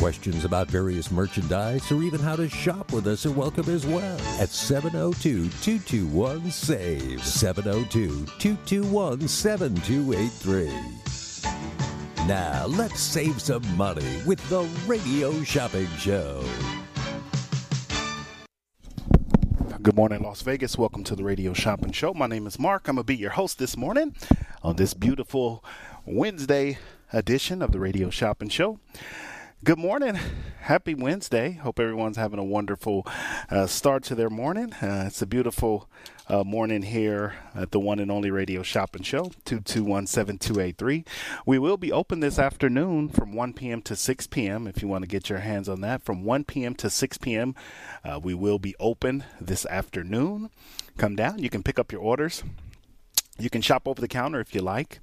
Questions about various merchandise or even how to shop with us are welcome as well at 702 221 SAVE. 702 221 7283. Now, let's save some money with the Radio Shopping Show. Good morning, Las Vegas. Welcome to the Radio Shopping Show. My name is Mark. I'm going to be your host this morning on this beautiful Wednesday edition of the Radio Shopping Show. Good morning. Happy Wednesday. Hope everyone's having a wonderful uh, start to their morning. Uh, it's a beautiful uh, morning here at the one and only radio shopping show, 2217283. We will be open this afternoon from 1 p.m. to 6 p.m. if you want to get your hands on that. From 1 p.m. to 6 p.m., uh, we will be open this afternoon. Come down. You can pick up your orders. You can shop over the counter if you like.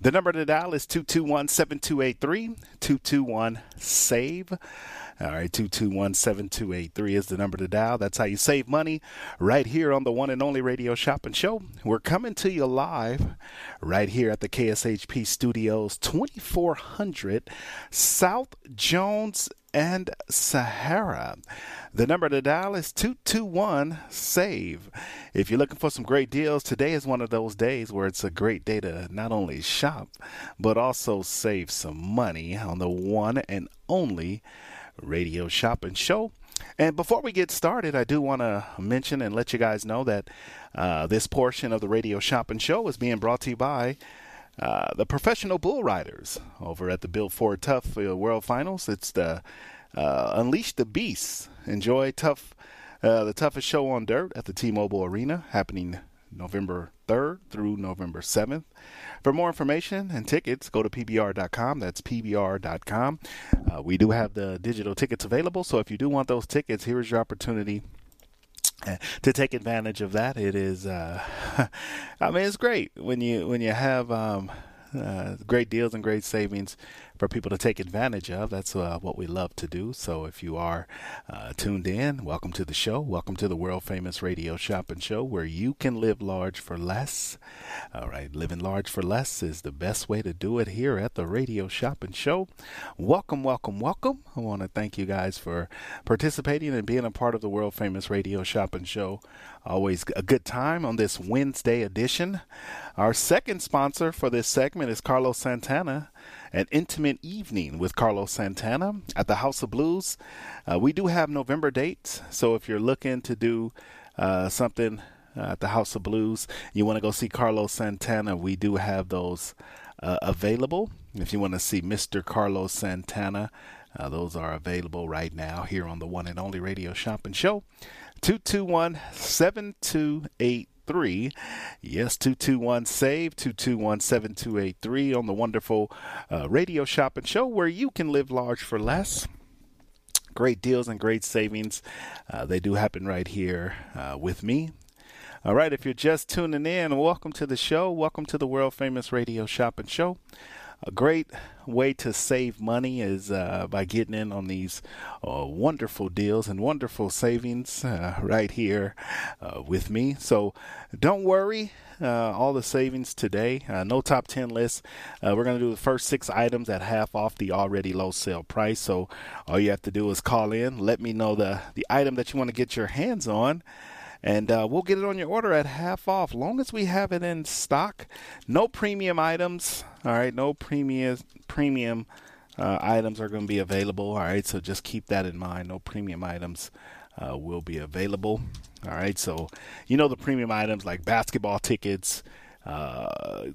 The number to dial is 221 7283 221 SAVE. All right, 221 7283 is the number to dial. That's how you save money right here on the one and only Radio Shopping Show. We're coming to you live right here at the KSHP Studios, 2400 South Jones and Sahara. The number to dial is 221 SAVE. If you're looking for some great deals, today is one of those days where it's a great day to not only shop, but also save some money on the one and only radio shopping show. And before we get started, I do want to mention and let you guys know that uh, this portion of the radio shopping show is being brought to you by. Uh, the professional bull riders over at the Built Ford Tough uh, World Finals. It's the uh, Unleash the Beasts. Enjoy tough, uh, the toughest show on dirt at the T-Mobile Arena, happening November 3rd through November 7th. For more information and tickets, go to pbr.com. That's pbr.com. Uh, we do have the digital tickets available, so if you do want those tickets, here is your opportunity to take advantage of that. It is, uh, I mean, it's great when you when you have um, uh, great deals and great savings for people to take advantage of. That's uh, what we love to do. So if you are uh, tuned in, welcome to the show. Welcome to the world famous radio shopping show where you can live large for less. All right, living large for less is the best way to do it here at the radio shopping show. Welcome, welcome, welcome. I want to thank you guys for participating and being a part of the world famous radio shopping show. Always a good time on this Wednesday edition. Our second sponsor for this segment is Carlos Santana an intimate evening with Carlos Santana at the House of Blues. Uh, we do have November dates, so if you're looking to do uh, something uh, at the House of Blues, you want to go see Carlos Santana, we do have those uh, available. If you want to see Mr. Carlos Santana, uh, those are available right now here on the one and only radio shopping show. 221 728 three. Yes, 221 SAVE, 221 7283 on the wonderful uh, radio shopping show where you can live large for less. Great deals and great savings. Uh, they do happen right here uh, with me. All right, if you're just tuning in, welcome to the show. Welcome to the world famous radio shopping show. A great way to save money is uh, by getting in on these uh, wonderful deals and wonderful savings uh, right here uh, with me. So don't worry. Uh, all the savings today, uh, no top 10 list. we're going to do the first six items at half off the already low sale price. So, all you have to do is call in, let me know the, the item that you want to get your hands on, and uh, we'll get it on your order at half off long as we have it in stock no premium items all right no premium premium uh, items are going to be available all right so just keep that in mind no premium items uh, will be available all right so you know the premium items like basketball tickets uh,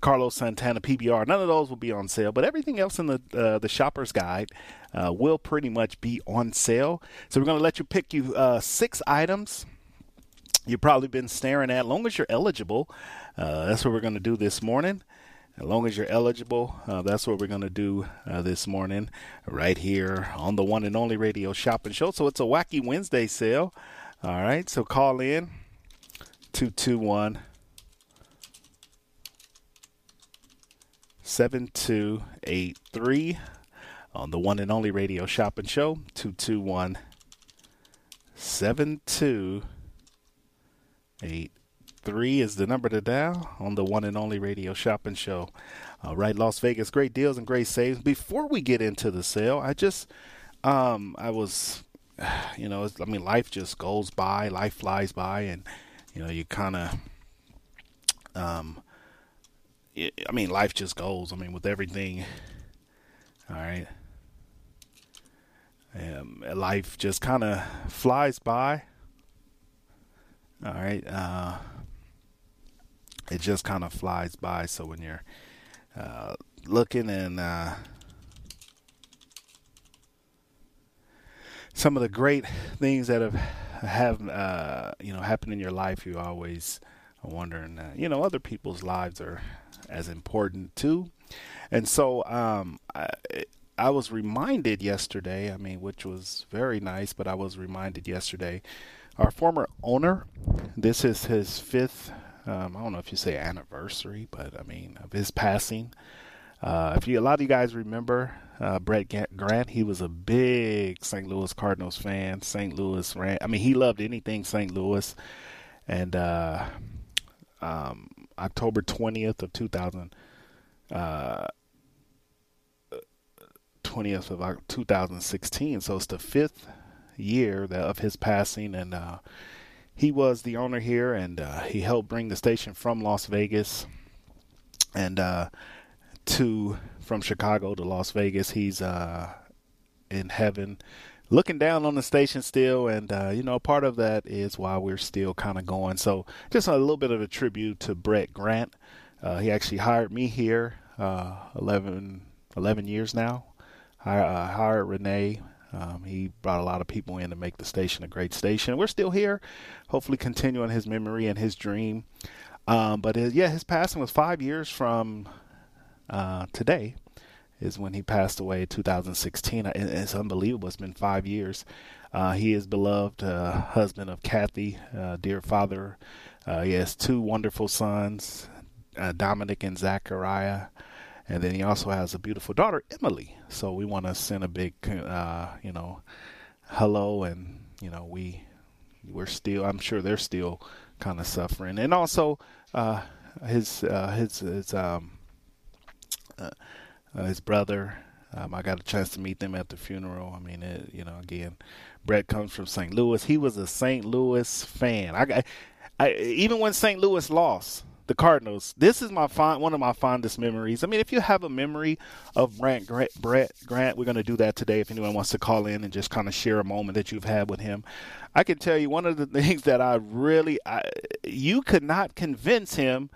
Carlos Santana PBR. None of those will be on sale, but everything else in the uh, the shopper's guide uh, will pretty much be on sale. So we're going to let you pick you uh, six items. You've probably been staring at. Long as you're eligible, uh, that's what we're going to do this morning. As long as you're eligible, uh, that's what we're going to do this morning, right here on the one and only radio shopping show. So it's a wacky Wednesday sale. All right, so call in 221 7283 on the one and only radio shopping show 221 7283 is the number to dial on the one and only radio shopping show. All right, Las Vegas, great deals and great saves. Before we get into the sale, I just, um, I was, you know, I mean, life just goes by, life flies by, and, you know, you kind of, um, I mean, life just goes. I mean, with everything, all right. Um, life just kind of flies by. All right. Uh, it just kind of flies by. So when you're uh, looking and uh, some of the great things that have have uh, you know happened in your life, you always wondering, uh, you know, other people's lives are as important too. And so um, I, I was reminded yesterday, I mean, which was very nice, but I was reminded yesterday, our former owner, this is his fifth, um, I don't know if you say anniversary, but I mean, of his passing. Uh, if you, a lot of you guys remember uh, Brett Grant, he was a big St. Louis Cardinals fan. St. Louis ran, I mean, he loved anything St. Louis. And, uh, um, October 20th of 2000 uh, 20th of 2016 so it's the fifth year of his passing and uh, he was the owner here and uh, he helped bring the station from Las Vegas and uh, to from Chicago to Las Vegas he's uh, in heaven looking down on the station still, and uh, you know, part of that is why we're still kind of going. So, just a little bit of a tribute to Brett Grant. Uh, he actually hired me here uh, 11, 11 years now. I uh, hired Renee. Um, he brought a lot of people in to make the station a great station. We're still here, hopefully continuing his memory and his dream. Um, but his, yeah, his passing was five years from uh, today is when he passed away in 2016. It's unbelievable. It's been five years. Uh, he is beloved uh, husband of Kathy, uh, dear father. Uh, he has two wonderful sons, uh, Dominic and Zachariah. And then he also has a beautiful daughter, Emily. So we want to send a big, uh, you know, hello. And, you know, we, we're still, I'm sure they're still kind of suffering. And also, his, his, his, um, uh, his brother. Um, I got a chance to meet them at the funeral. I mean, it, you know, again, Brett comes from St. Louis. He was a St. Louis fan. I, I, even when St. Louis lost the Cardinals, this is my fond, one of my fondest memories. I mean, if you have a memory of Brett, Brett Grant, we're going to do that today. If anyone wants to call in and just kind of share a moment that you've had with him, I can tell you one of the things that I really, I, you could not convince him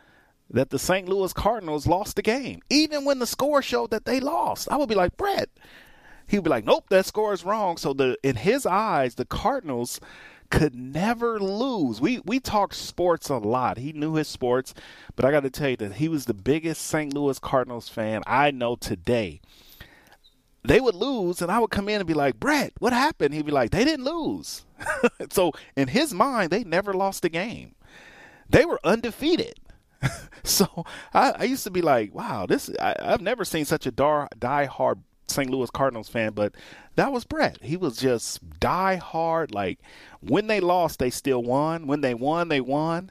that the St. Louis Cardinals lost the game, even when the score showed that they lost. I would be like, Brett. He would be like, Nope, that score is wrong. So the in his eyes, the Cardinals could never lose. We we talked sports a lot. He knew his sports, but I got to tell you that he was the biggest St. Louis Cardinals fan I know today. They would lose, and I would come in and be like, Brett, what happened? He'd be like, they didn't lose. so in his mind, they never lost a game. They were undefeated. so I, I, used to be like, wow, this I, have never seen such a dar, die-hard St. Louis Cardinals fan, but that was Brett. He was just die-hard. Like when they lost, they still won. When they won, they won.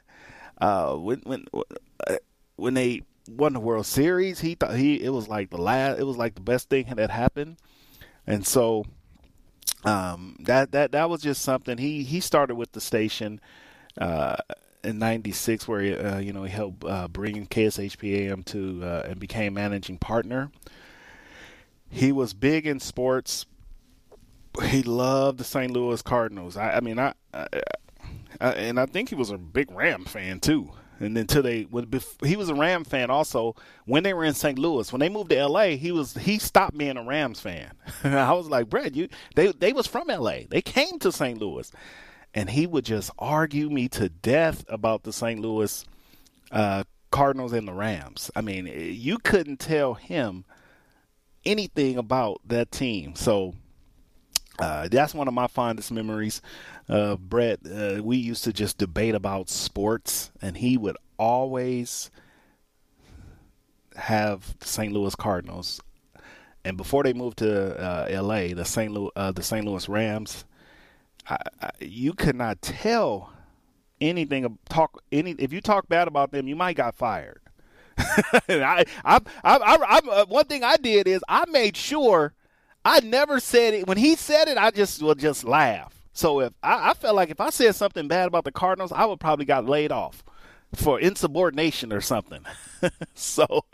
Uh, when when uh, when they won the World Series, he thought he it was like the last. It was like the best thing that happened, and so um, that that that was just something. He he started with the station. Uh, in '96, where he, uh, you know he helped uh, bring KSHPAM to uh, and became managing partner. He was big in sports. He loved the St. Louis Cardinals. I, I mean, I, I, I, and I think he was a big Ram fan too. and until they he was a Ram fan also when they were in St. Louis. When they moved to L.A., he was he stopped being a Rams fan. I was like, Brett, you they they was from L.A. They came to St. Louis, and he would just argue me to death about the St. Louis uh, Cardinals and the Rams. I mean, you couldn't tell him anything about that team. So uh, that's one of my fondest memories. Uh, Brett, uh, we used to just debate about sports, and he would always have the St. Louis Cardinals. And before they moved to uh, L.A., the St. Louis, uh, the St. Louis Rams, I, I, you could not tell anything talk any if you talk bad about them, you might got fired. I, I, I, I, I, one thing I did is I made sure I never said it when he said it. I just will just laugh. So if I, I felt like if I said something bad about the Cardinals, I would probably got laid off for insubordination or something. so,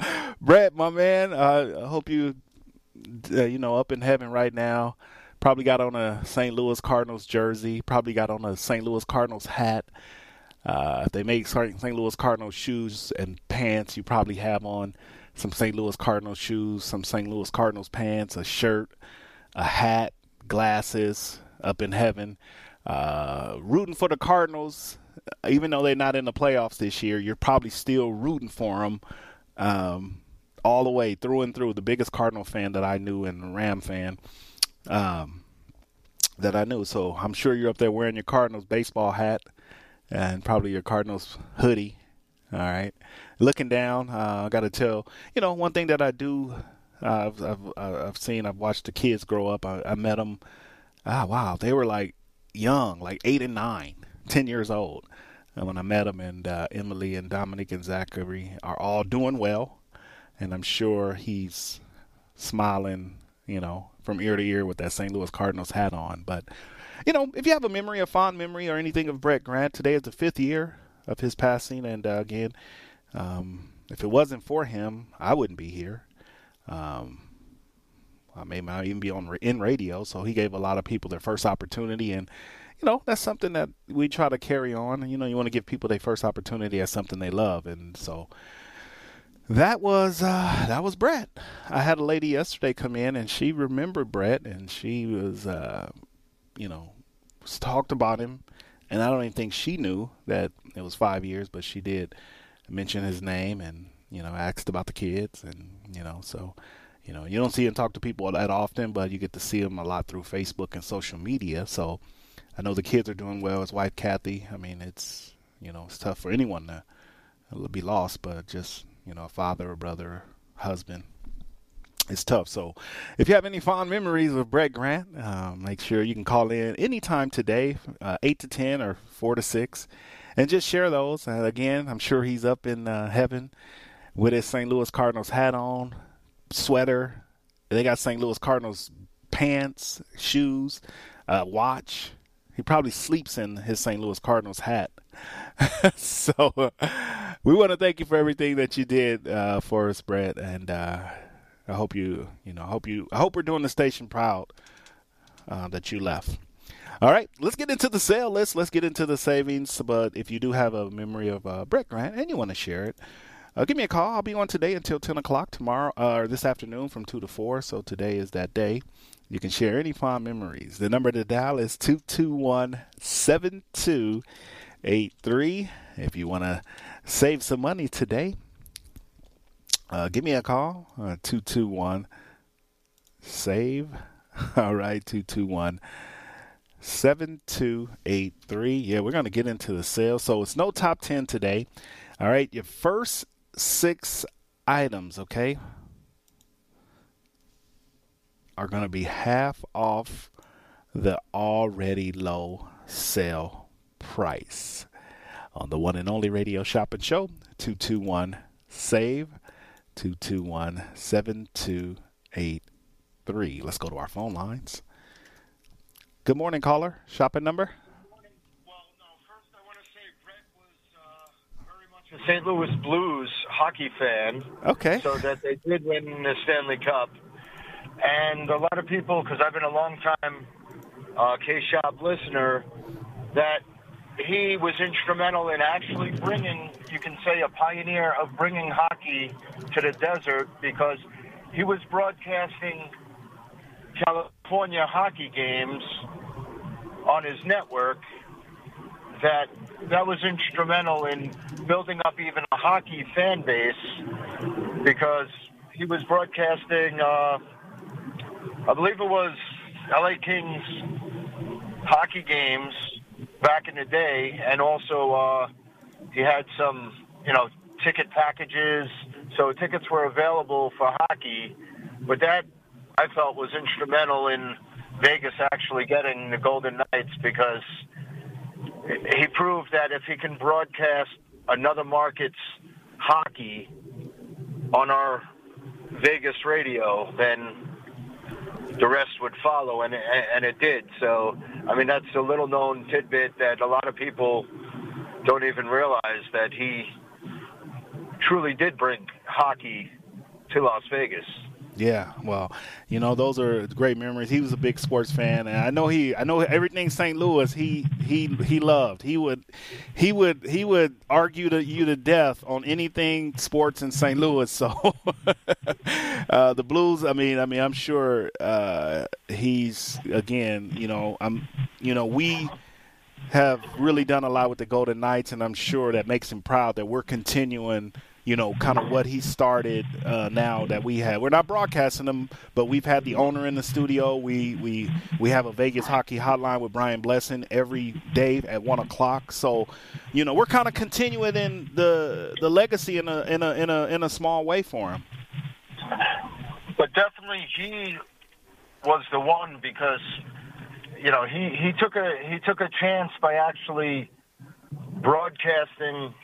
Brett, my man, uh, I hope you, uh, you know, up in heaven right now. Probably got on a St. Louis Cardinals jersey. Probably got on a St. Louis Cardinals hat. Uh, if they make St. Louis Cardinals shoes and pants, you probably have on some St. Louis Cardinals shoes, some St. Louis Cardinals pants, a shirt, a hat, glasses. Up in heaven, uh, rooting for the Cardinals, even though they're not in the playoffs this year. You're probably still rooting for them. Um, all the way through and through. The biggest Cardinal fan that I knew and Ram fan um, that I knew. So I'm sure you're up there wearing your Cardinals baseball hat and probably your Cardinals hoodie. All right. Looking down, uh, I got to tell, you know, one thing that I do, uh, I've, I've, I've seen, I've watched the kids grow up. I, I met them. Ah, wow. They were like young, like eight and nine, ten years old. And when I met them, and uh, Emily and Dominic and Zachary are all doing well. And I'm sure he's smiling, you know, from ear to ear with that St. Louis Cardinals hat on. But, you know, if you have a memory, a fond memory, or anything of Brett Grant, today is the fifth year of his passing. And uh, again, um, if it wasn't for him, I wouldn't be here. Um, I may not even be on in radio, so he gave a lot of people their first opportunity, and you know that's something that we try to carry on. You know, you want to give people their first opportunity as something they love, and so that was uh, that was Brett. I had a lady yesterday come in and she remembered Brett and she was uh, you know talked about him and I don't even think she knew that it was five years, but she did mention his name and you know asked about the kids and you know so you know you don't see him talk to people that often, but you get to see him a lot through Facebook and social media. So I know the kids are doing well. His wife Kathy. I mean, it's you know it's tough for anyone to be lost, but just you know, a father, a brother, husband. It's tough. So, if you have any fond memories of Brett Grant, uh, make sure you can call in anytime today, uh, 8 to 10 or 4 to 6, and just share those. And again, I'm sure he's up in uh, heaven with his St. Louis Cardinals hat on, sweater. They got St. Louis Cardinals pants, shoes, uh, watch. He probably sleeps in his St. Louis Cardinals hat. so we want to thank you for everything that you did uh, for us, Brett, and uh, I hope you, you know, I hope you, I hope we're doing the station proud uh, that you left. All right, let's get into the sale list. Let's get into the savings. But if you do have a memory of uh, Brett Grant and you want to share it, uh, give me a call. I'll be on today until 10 o'clock tomorrow, uh, or this afternoon from 2 to 4. So today is that day. You can share any fond memories. The number to dial is 221 7283. If you want to save some money today, uh, give me a call, uh, 221 SAVE. All right, 221 7283. Yeah, we're going to get into the sale. So it's no top 10 today. All right, your first six items, okay, are going to be half off the already low sale price on the one and only radio shopping show 221 save 221 7283 let's go to our phone lines good morning caller shopping number a very much a St. Louis Blues hockey fan. Okay. So that they did win the Stanley Cup. And a lot of people, because I've been a long time uh, K Shop listener, that he was instrumental in actually bringing, you can say, a pioneer of bringing hockey to the desert because he was broadcasting California hockey games on his network that that was instrumental in building up even a hockey fan base because he was broadcasting uh, I believe it was LA Kings hockey games back in the day. And also uh, he had some you know ticket packages. So tickets were available for hockey. But that I felt was instrumental in Vegas actually getting the Golden Knights because he proved that if he can broadcast another market's hockey on our Vegas radio, then the rest would follow, and and it did. So, I mean, that's a little known tidbit that a lot of people don't even realize that he truly did bring hockey to Las Vegas. Yeah, well, you know those are great memories. He was a big sports fan, and I know he, I know everything St. Louis. He he he loved. He would he would he would argue to you to death on anything sports in St. Louis. So uh, the Blues. I mean, I mean, I'm sure uh, he's again. You know, I'm. You know, we have really done a lot with the Golden Knights, and I'm sure that makes him proud that we're continuing you know, kind of what he started uh, now that we have. We're not broadcasting them, but we've had the owner in the studio. We we we have a Vegas hockey hotline with Brian Blessing every day at one o'clock. So, you know, we're kind of continuing in the the legacy in a in a in a in a small way for him. But definitely, he was the one because you know he he took a he took a chance by actually broadcasting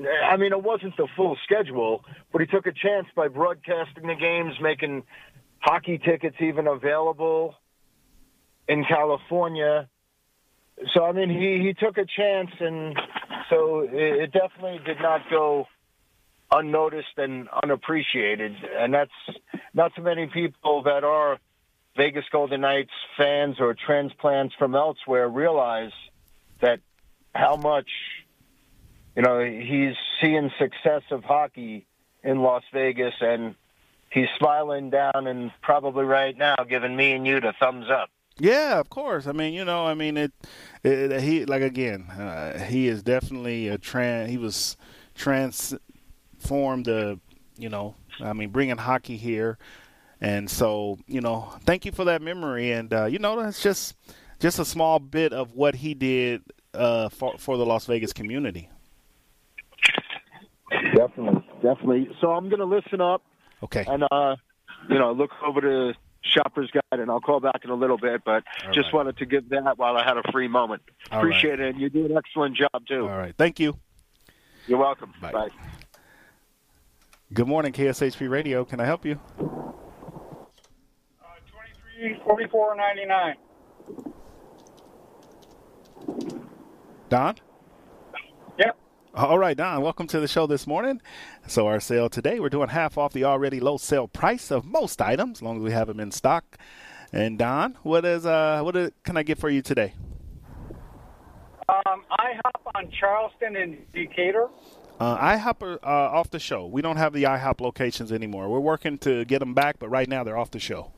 I mean, it wasn't the full schedule, but he took a chance by broadcasting the games, making hockey tickets even available in California. So I mean, he he took a chance, and so it, it definitely did not go unnoticed and unappreciated. And that's not so many people that are Vegas Golden Knights fans or transplants from elsewhere realize that how much you know, he's seeing success of hockey in Las Vegas and he's smiling down and probably right now giving me and you the thumbs up. Yeah, of course. I mean, you know, I mean it. it he like again, uh, he is definitely a trans. He was transformed. Uh, you know, I mean, bringing hockey here, and so you know, thank you for that memory. And uh, you know, that's just just a small bit of what he did uh, for for the Las Vegas community. Definitely, definitely. So I'm going to listen up. Okay. And uh, you know, look over to Shopper's Guide, and I'll call back in a little bit. But All just right. wanted to give that while I had a free moment. All Appreciate right. it, and you do an excellent job too. All right, thank you. You're welcome. Bye. Bye. Good morning, KSHP Radio. Can I help you? Uh, Twenty-three forty-four ninety-nine. Don. All right, Don, welcome to the show this morning. So, our sale today, we're doing half off the already low sale price of most items, as long as we have them in stock. And Don, what is uh, what is, can I get for you today? Um, IHOP on Charleston and Decatur. Uh, IHOP are uh, off the show. We don't have the IHOP locations anymore. We're working to get them back, but right now they're off the show.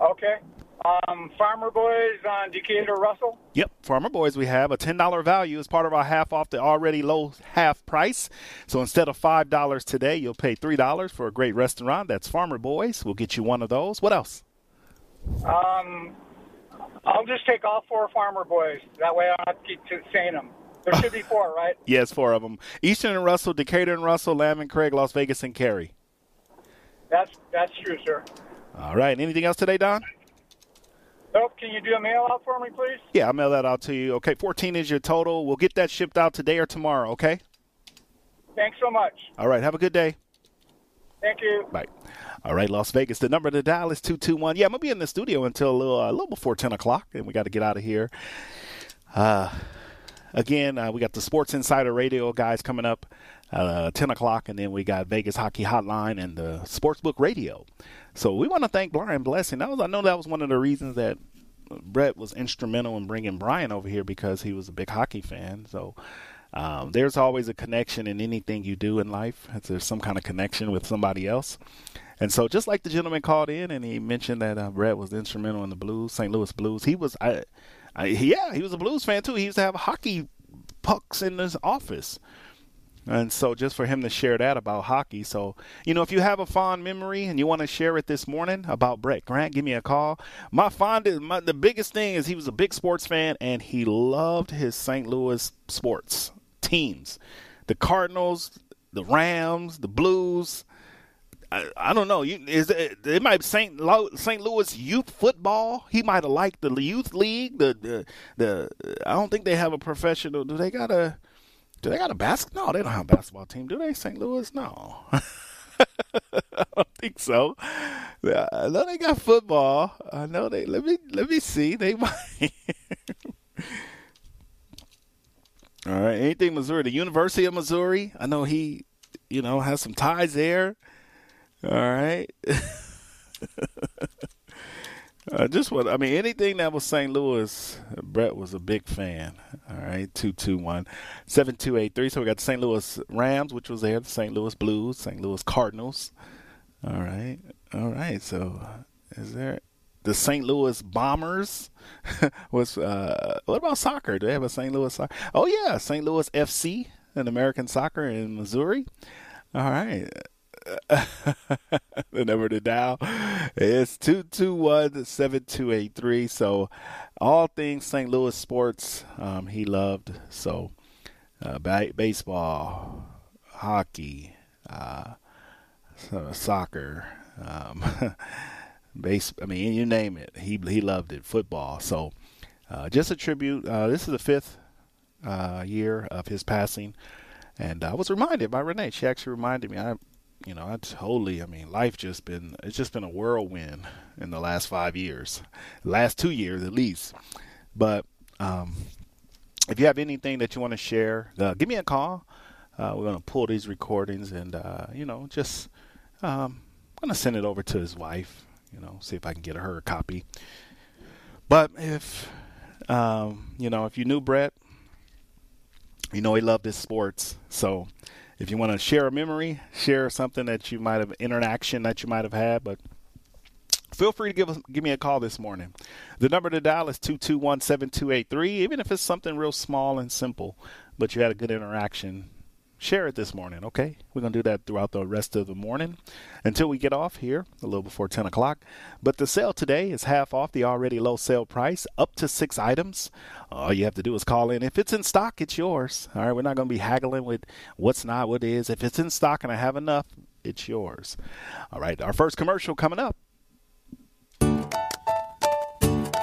Okay. Um, Farmer Boys on Decatur Russell. Yep, Farmer Boys. We have a ten dollar value as part of our half off the already low half price. So instead of five dollars today, you'll pay three dollars for a great restaurant. That's Farmer Boys. We'll get you one of those. What else? Um, I'll just take all four Farmer Boys. That way, I don't have to keep saying them. There should be four, right? yes, four of them. Eastern and Russell, Decatur and Russell, Lamb and Craig, Las Vegas and Cary. That's that's true, sir. All right. Anything else today, Don? Nope. Can you do a mail out for me, please? Yeah, I'll mail that out to you. Okay, 14 is your total. We'll get that shipped out today or tomorrow, okay? Thanks so much. All right. Have a good day. Thank you. Bye. All right, Las Vegas. The number to dial is 221. Yeah, I'm going to be in the studio until a little, uh, a little before 10 o'clock, and we got to get out of here. Uh, again, uh, we got the Sports Insider Radio guys coming up uh, 10 o'clock, and then we got Vegas Hockey Hotline and the Sportsbook Radio. So we want to thank Brian Blessing. That was I know that was one of the reasons that Brett was instrumental in bringing Brian over here because he was a big hockey fan. So um, there's always a connection in anything you do in life. There's some kind of connection with somebody else. And so, just like the gentleman called in and he mentioned that uh, Brett was instrumental in the Blues, St. Louis Blues, he was, I, I, yeah, he was a Blues fan too. He used to have hockey pucks in his office. And so, just for him to share that about hockey. So, you know, if you have a fond memory and you want to share it this morning about Brett Grant, give me a call. My fondest, my, the biggest thing is he was a big sports fan and he loved his St. Louis sports teams the Cardinals, the Rams, the Blues. I, I don't know. You, is it, it might be St. St. Louis youth football. He might have liked the youth league. The, the the I don't think they have a professional. Do they got a do they got a basketball? No, they don't have a basketball team. Do they? St. Louis? No. I don't think so. I know they got football. I know they. Let me let me see. They might. All right. Anything Missouri? The University of Missouri. I know he, you know, has some ties there. All right. Uh, just what I mean, anything that was St. Louis, Brett was a big fan. All right, two two one seven two eight three. So we got the St. Louis Rams, which was there, the St. Louis Blues, St. Louis Cardinals. All right, all right. So is there the St. Louis Bombers? was uh, what about soccer? Do they have a St. Louis soccer? Oh yeah, St. Louis FC, an American soccer in Missouri. All right. the number to dial is 221-7283. So all things St. Louis sports um, he loved. So uh, ba- baseball, hockey, uh, soccer, um, base. I mean, you name it. He he loved it. Football. So uh, just a tribute. Uh, this is the fifth uh, year of his passing. And I was reminded by Renee. She actually reminded me. I you know, I totally. I mean, life just been it's just been a whirlwind in the last five years, last two years at least. But um, if you have anything that you want to share, uh, give me a call. Uh, we're gonna pull these recordings and uh, you know just um, I'm gonna send it over to his wife. You know, see if I can get her a copy. But if um, you know, if you knew Brett, you know he loved his sports, so if you want to share a memory, share something that you might have interaction that you might have had, but feel free to give us, give me a call this morning. The number to dial is 221-7283, even if it's something real small and simple, but you had a good interaction share it this morning, okay? We're going to do that throughout the rest of the morning until we get off here a little before 10 o'clock. But the sale today is half off the already low sale price, up to six items. All you have to do is call in. If it's in stock, it's yours. All right, we're not going to be haggling with what's not, what is. If it's in stock and I have enough, it's yours. All right, our first commercial coming up.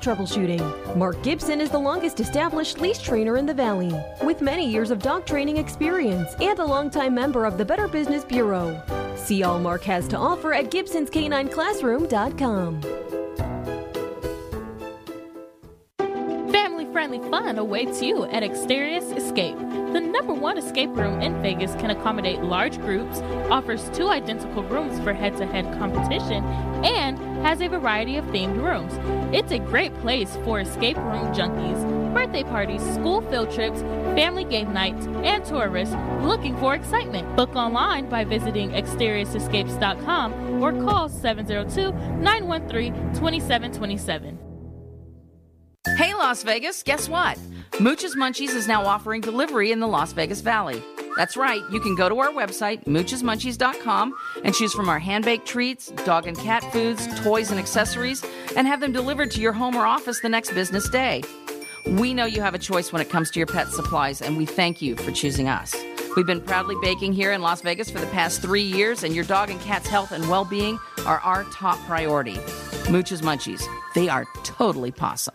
troubleshooting. Mark Gibson is the longest established leash trainer in the Valley, with many years of dog training experience and a longtime member of the Better Business Bureau. See all Mark has to offer at Gibson'sCanineClassroom.com. Family friendly fun awaits you at Exterius Escape. The number one escape room in Vegas can accommodate large groups, offers two identical rooms for head to head competition, and has a variety of themed rooms. It's a great place for escape room junkies birthday parties, school field trips, family game nights, and tourists looking for excitement. Book online by visiting exteriorescapes.com or call 702 913 2727. Hey, Las Vegas, guess what? Mooch's Munchies is now offering delivery in the Las Vegas Valley. That's right, you can go to our website, moochesmunchies.com, and choose from our hand baked treats, dog and cat foods, toys, and accessories, and have them delivered to your home or office the next business day. We know you have a choice when it comes to your pet supplies, and we thank you for choosing us. We've been proudly baking here in Las Vegas for the past three years, and your dog and cat's health and well being are our top priority. Mooch's Munchies, they are totally possum.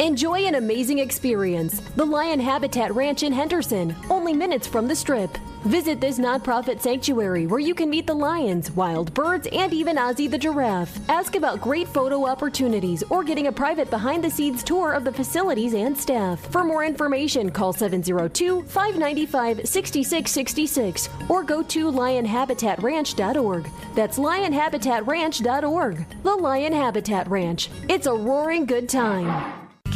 Enjoy an amazing experience. The Lion Habitat Ranch in Henderson, only minutes from the strip. Visit this nonprofit sanctuary where you can meet the lions, wild birds, and even Ozzy the giraffe. Ask about great photo opportunities or getting a private behind the scenes tour of the facilities and staff. For more information, call 702 595 6666 or go to lionhabitatranch.org. That's lionhabitatranch.org. The Lion Habitat Ranch. It's a roaring good time.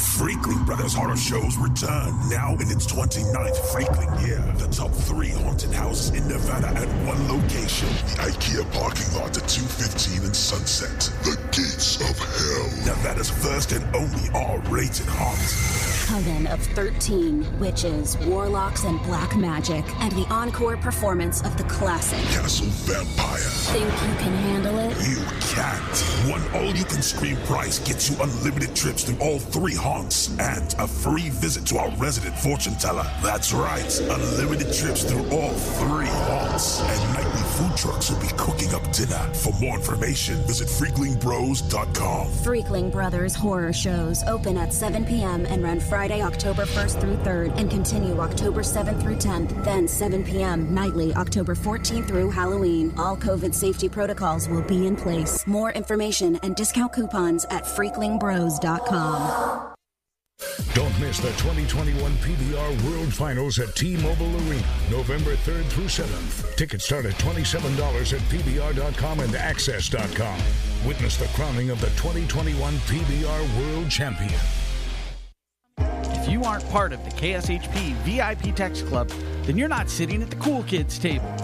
Freakling Brothers Horror Shows return now in its 29th Freakling year. The top three haunted houses in Nevada at one location. The IKEA parking lot at 215 and Sunset. The Gates of Hell. Nevada's first and only R-rated haunt coven of 13 witches, warlocks, and black magic, and the encore performance of the classic Castle Vampire. Think you can handle it? You can't. One all-you-can-scream price gets you unlimited trips to all three haunts and a free visit to our resident fortune teller. That's right, unlimited trips through all three haunts, and nightly food trucks will be cooking up dinner. For more information, visit FreaklingBros.com. Freakling Brothers horror shows open at 7 p.m. and run Friday. Friday, October 1st through 3rd, and continue October 7th through 10th, then 7 p.m. nightly, October 14th through Halloween. All COVID safety protocols will be in place. More information and discount coupons at freaklingbros.com. Don't miss the 2021 PBR World Finals at T-Mobile Arena, November 3rd through 7th. Tickets start at $27 at PBR.com and AXS.com. Witness the crowning of the 2021 PBR World Champion. If you aren't part of the KSHP VIP Text Club, then you're not sitting at the cool kids table.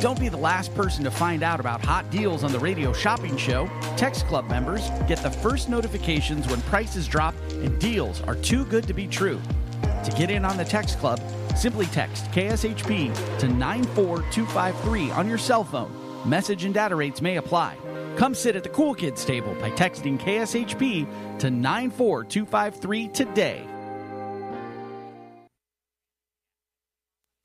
Don't be the last person to find out about hot deals on the radio shopping show. Text Club members get the first notifications when prices drop and deals are too good to be true. To get in on the Text Club, simply text KSHP to 94253 on your cell phone. Message and data rates may apply. Come sit at the cool kids table by texting KSHP to 94253 today.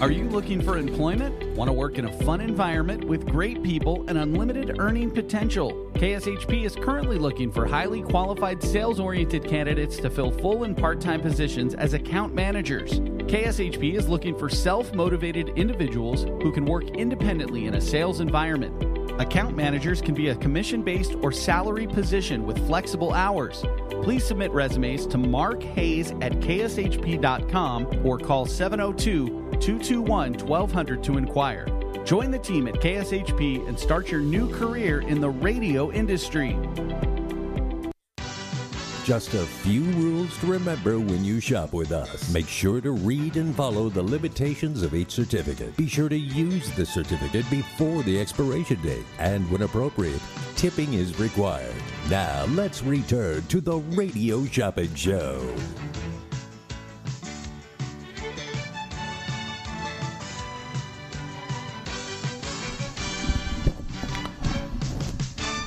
Are you looking for employment? Want to work in a fun environment with great people and unlimited earning potential? KSHP is currently looking for highly qualified sales oriented candidates to fill full and part time positions as account managers. KSHP is looking for self motivated individuals who can work independently in a sales environment. Account managers can be a commission based or salary position with flexible hours. Please submit resumes to Mark Hayes at kshp.com or call 702 221 1200 to inquire. Join the team at KSHP and start your new career in the radio industry. Just a few rules to remember when you shop with us. Make sure to read and follow the limitations of each certificate. Be sure to use the certificate before the expiration date. And when appropriate, tipping is required. Now, let's return to the Radio Shopping Show.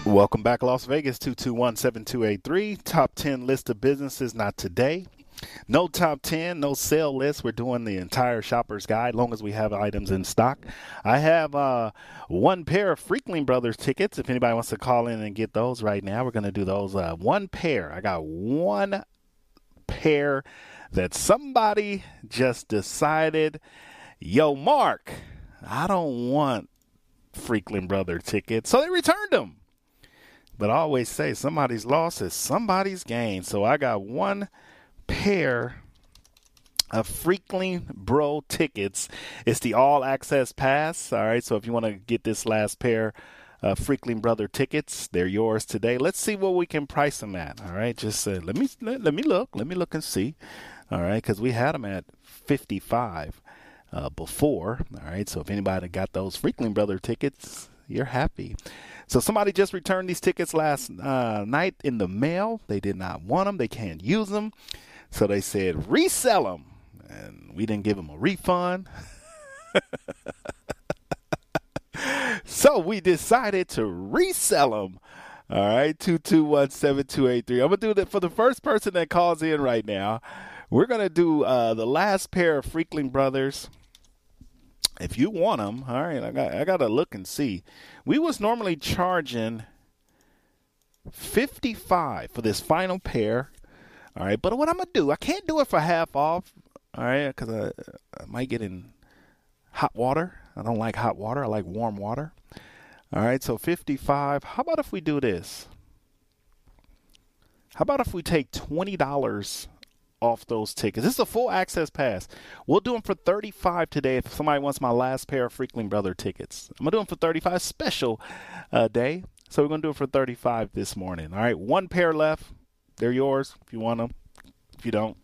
Welcome back, Las Vegas 221 7283. Top 10 list of businesses, not today. No top 10, no sale list. We're doing the entire shopper's guide, long as we have items in stock. I have uh, one pair of Freakling Brothers tickets. If anybody wants to call in and get those right now, we're going to do those. Uh, one pair. I got one pair that somebody just decided, yo, Mark, I don't want Freakling Brother tickets. So they returned them. But I always say somebody's loss is somebody's gain. So I got one pair of Freakling Bro tickets. It's the all access pass. All right. So if you want to get this last pair of Freakling Brother tickets, they're yours today. Let's see what we can price them at. All right. Just uh, let me let, let, me look. Let me look and see. All right. Because we had them at 55 uh, before. All right. So if anybody got those Freakling Brother tickets, you're happy. So somebody just returned these tickets last uh, night in the mail. They did not want them. They can't use them. So they said resell them, and we didn't give them a refund. so we decided to resell them. All right, two two one seven two eight three. I'm gonna do that for the first person that calls in right now. We're gonna do uh, the last pair of Freakling Brothers if you want them, all right, I got I got to look and see. We was normally charging 55 for this final pair. All right, but what I'm going to do, I can't do it for half off. All right, cuz I, I might get in hot water. I don't like hot water. I like warm water. All right, so 55. How about if we do this? How about if we take $20 off those tickets. This is a full access pass. We'll do them for 35 today if somebody wants my last pair of Freakling Brother tickets. I'm going to do them for 35 special uh, day. So we're going to do it for 35 this morning. All right, one pair left. They're yours if you want them. If you don't,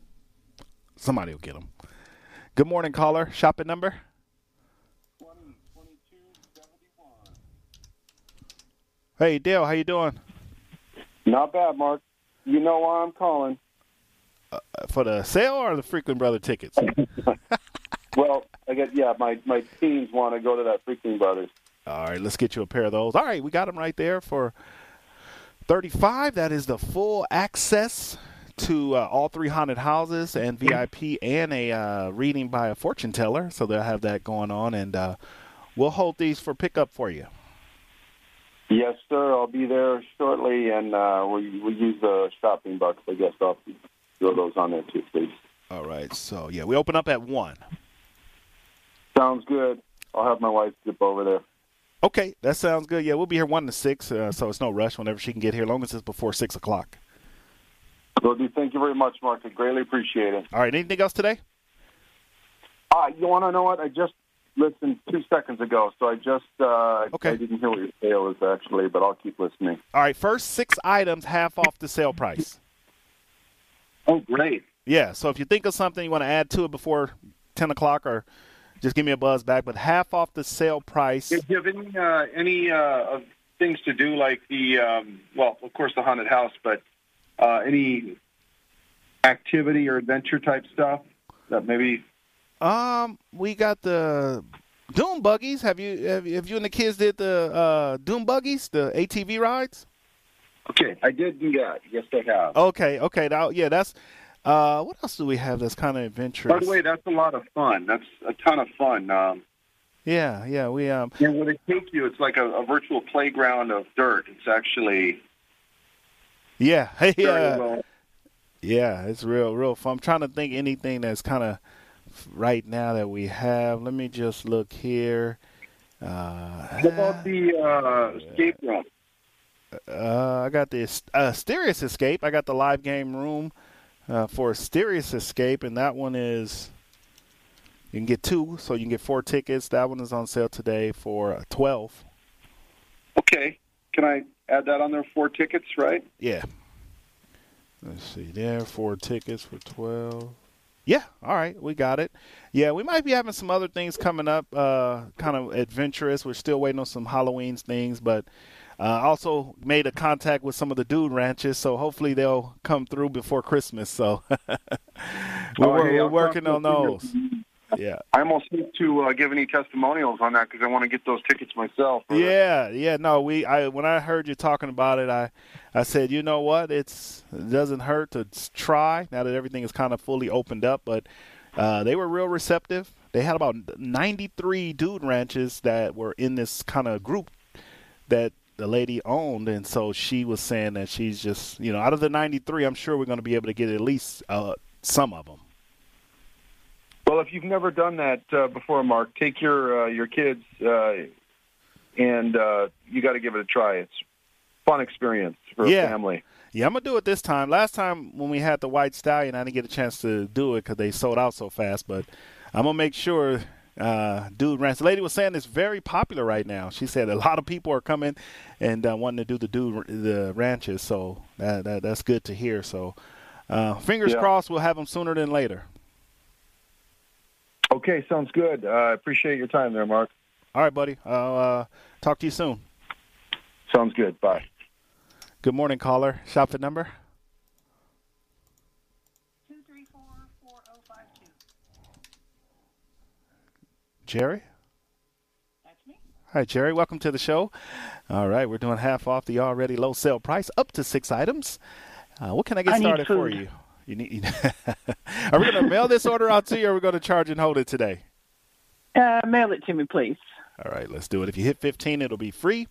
somebody will get them. Good morning, caller. Shopping number? 20, hey, Dale, how you doing? Not bad, Mark. You know why I'm calling uh, for the sale or the Freakling Brother tickets? well, I guess yeah. My my teams want to go to that Freakling Brothers. All right, let's get you a pair of those. All right, we got them right there for thirty-five. That is the full access to uh, all three haunted houses and VIP and a uh, reading by a fortune teller. So they'll have that going on, and uh, we'll hold these for pickup for you. Yes, sir. I'll be there shortly, and uh, we we use the shopping bucks. I guess I'll throw those on there too, please. All right. So yeah, we open up at one. Sounds good. I'll have my wife zip over there. Okay, that sounds good. Yeah, we'll be here one to six, uh, so it's no rush whenever she can get here, as long as it's before six o'clock. Will do. Thank you very much, Mark. I greatly appreciate it. All right. Anything else today? Uh, you want to know what? I just listened two seconds ago, so I just uh, okay. I didn't hear what your sale is actually, but I'll keep listening. All right. First six items half off the sale price. Oh, great. Yeah. So if you think of something you want to add to it before 10 o'clock or just give me a buzz back, but half off the sale price. Do you have any, uh, any uh, things to do like the, um, well, of course, the haunted house, but uh, any activity or adventure type stuff that maybe? Um, we got the Doom buggies. Have you have, have you and the kids did the uh, Doom buggies, the ATV rides? Okay, I did do that. Yes, I have. Okay, okay. Now, yeah, that's. Uh, what else do we have that's kind of adventurous? By the way, that's a lot of fun. That's a ton of fun. Um, yeah, yeah, we um. And when they take you, it's like a, a virtual playground of dirt. It's actually. Yeah. Hey. Yeah. Well. Yeah, it's real, real fun. I'm trying to think anything that's kind of right now that we have. Let me just look here. Uh, what about the uh, escape room? Uh, I got the uh, Asterius Escape. I got the live game room uh, for Asterius Escape, and that one is You can get two, so you can get four tickets. That one is on sale today for uh, twelve. Okay. Can I add that on there? Four tickets, right? Yeah. Let's see there, four tickets for twelve. Yeah, all right, we got it. Yeah, we might be having some other things coming up, uh, kind of adventurous. We're still waiting on some Halloween things, but uh, also made a contact with some of the dude ranches, so hopefully they'll come through before Christmas. So we're, Oh, hey, we're working on those. Yeah. I almost hate to uh, give any testimonials on that because I want to get those tickets myself. Yeah, yeah, no, we I when I heard you talking about it, I I said, you know what, it's it doesn't hurt to try now that everything is kind of fully opened up, but uh, they were real receptive. They had about 93 dude ranches that were in this kind of group that the lady owned, and so she was saying that she's just, you know, out of the 93, I'm sure we're going to be able to get at least uh, some of them. Well, if you've never done that uh, before, Mark, take your uh, your kids, uh, and uh, you got to give it a try. It's a fun experience for Yeah. a family. Yeah, I'm gonna do it this time. Last time when we had the white stallion, I didn't get a chance to do it because they sold out so fast. But I'm gonna make sure. Uh, dude ranch. The lady was saying it's very popular right now. She said a lot of people are coming and uh, wanting to do the dude the ranches. So that, that that's good to hear. So uh, fingers Yeah. crossed we'll have them sooner than later. Okay, sounds good. Uh, I appreciate your time there, Mark. All right, buddy. I'll uh, talk to you soon. Sounds good. Bye. Good morning, caller. Shop at number. Jerry? That's me. Hi, Jerry. Welcome to the show. All right, we're doing half off the already low sale price, up to six items. Uh, what can I get I started for food. you? You need. are we going to mail this order out to you, or are we going to charge and hold it today? Uh, mail it to me, please. All right, let's do it. If you hit 15, it'll be free.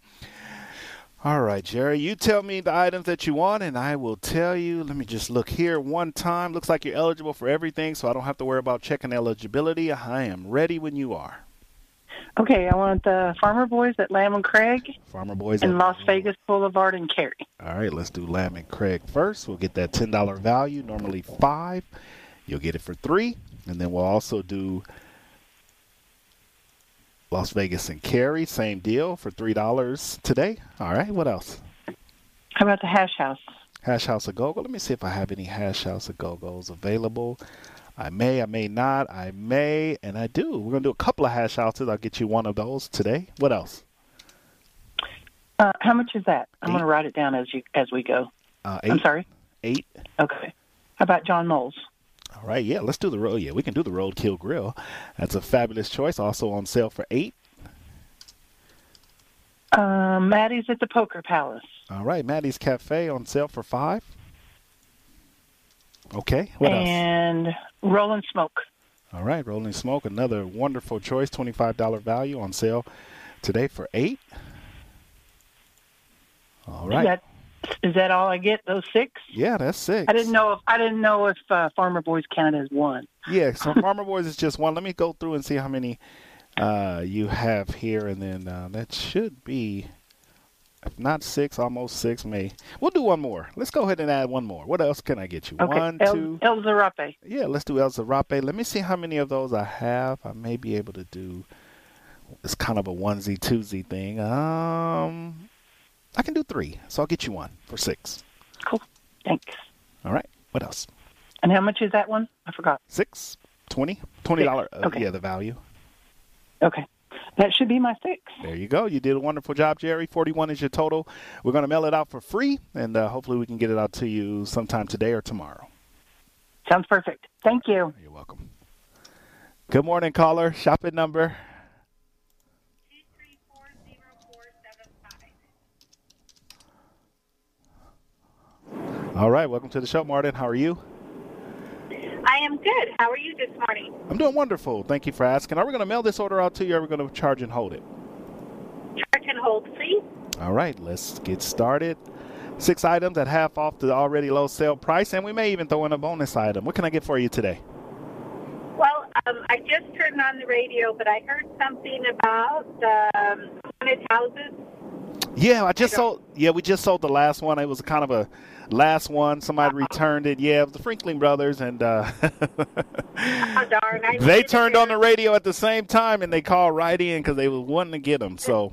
All right, Jerry, you tell me the items that you want, and I will tell you. Let me just look here one time. Looks like you're eligible for everything, so I don't have to worry about checking eligibility. I am ready when you are. Okay, I want the Farmer Boys at Lamb and Craig Farmer Boys. at- Las Vegas Boulevard and Cary. All right, let's do Lamb and Craig first. We'll get that ten dollar value. Normally five. You'll get it for three, and then we'll also do Las Vegas and Cary. Same deal for three dollars today. All right. What else? How about the Hash House? Hash House A Go-Go. Let me see if I have any Hash House A Go-Go's available. I may, I may not, I may, and I do. We're gonna do a couple of hash houses. I'll get you one of those today. What else? Uh, how much is that? I'm going to write it down as you as we go. Uh, I'm sorry. Eight. Okay. How about John Moles? All right, yeah, let's do the road. Yeah, we can do the Roadkill Grill. That's a fabulous choice. Also on sale for eight. Um, Maddie's at the Poker Palace. All right, Maddie's Cafe on sale for five. Okay, what else? and Rolling Smoke. All right, Rolling Smoke, another wonderful choice, twenty-five dollar value on sale today for eight. All right, Is that all I get? Those six? yeah, that's six. I didn't know if I didn't know if uh, Farmer Boys counted as one. Yeah, so Farmer Boys is just one. Let me go through and see how many uh, you have here, and then uh, that should be, if not six, almost six. May we'll do one more. Let's go ahead and add one more. What else can I get you? Okay. One, El, two. El Zarape. Yeah, let's do El Zarape. Let me see how many of those I have. I may be able to do. It's kind of a onesie twosie thing. Um, I can do three, so I'll get you one for six. Cool. Thanks. All right. What else? And how much is that one? I forgot. Six, twenty, twenty dollar. Okay. Yeah, the value. Okay. That should be my six. There you go. You did a wonderful job, Jerry. 41 is your total. We're going to mail it out for free, and uh, hopefully we can get it out to you sometime today or tomorrow. Sounds perfect. Thank you. You're welcome. Good morning, caller. Shopping number. All right, welcome to the show, Martin. How are you? I am good. How are you this morning? I'm doing wonderful. Thank you for asking. Are we going to mail this order out to you, or are we going to charge and hold it? Charge and hold, please. All right, let's get started. Six items at half off the already low sale price, and we may even throw in a bonus item. What can I get for you today? Well, um, I just turned on the radio, but I heard something about um, haunted houses. Yeah, I just sold. Yeah, we just sold the last one. It was kind of a last one. Somebody returned it. Yeah, it was the Franklin brothers, and uh, Uh, darn. They turned on the radio at the same time and they called right in because they was wanting to get them. So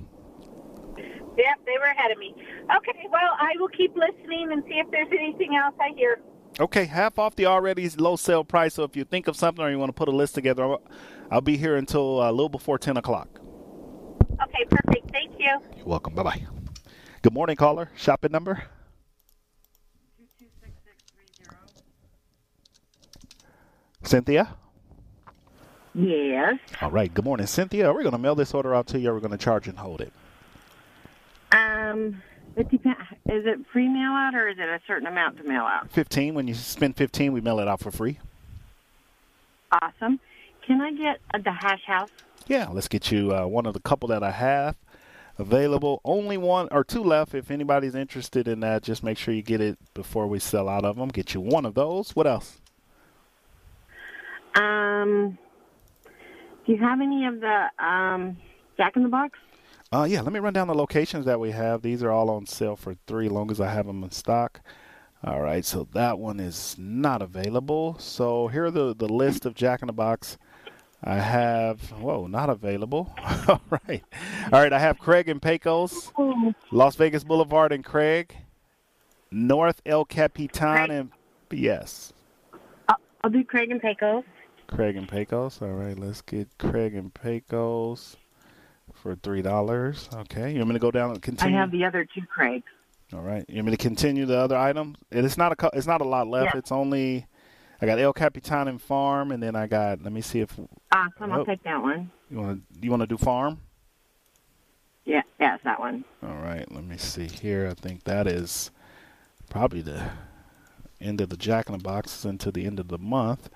Yep, they were ahead of me. Okay, well, I will keep listening and see if there's anything else I hear. okay, half off the already low sale price. So if you think of something or you want to put a list together, I'll, I'll be here until uh, a little before ten o'clock. Okay, perfect. Thank you. You're welcome. Bye bye. Good morning, caller. Shopping number. Cynthia. Yes. All right. Good morning, Cynthia. Are We're going to mail this order out to you. Or we're going to charge and hold it. Um, it depends. Is it free mail out or is it a certain amount to mail out? Fifteen. When you spend fifteen, we mail it out for free. Awesome. Can I get uh, the hash house? Yeah, let's get you uh, one of the couple that I have available. Only one or two left. If anybody's interested in that, just make sure you get it before we sell out of them. Get you one of those. What else? Um, do you have any of the um Jack in the Box? Uh, yeah, let me run down the locations that we have. These are all on sale for three, long as I have them in stock. All right, so that one is not available. So here are the the list of Jack in the Box. I have whoa, not available. all right, all right. I have Craig and Pecos, Las Vegas Boulevard and Craig, North El Capitan and yes, I'll do Craig and Pecos. Craig and Pecos. All right, let's get Craig and Pecos for three dollars. Okay, you want me to go down and continue? I have the other two Craigs. All right, you want me to continue the other items? It's not a it's not a lot left. Yeah. It's only I got El Capitan and Farm, and then I got. Let me see if Awesome. I'll Oh. take that one. you want to you want to do Farm. Yeah, yes, that one. All right, let me see here. I think that is probably the end of the Jack in the Boxes into the end of the month.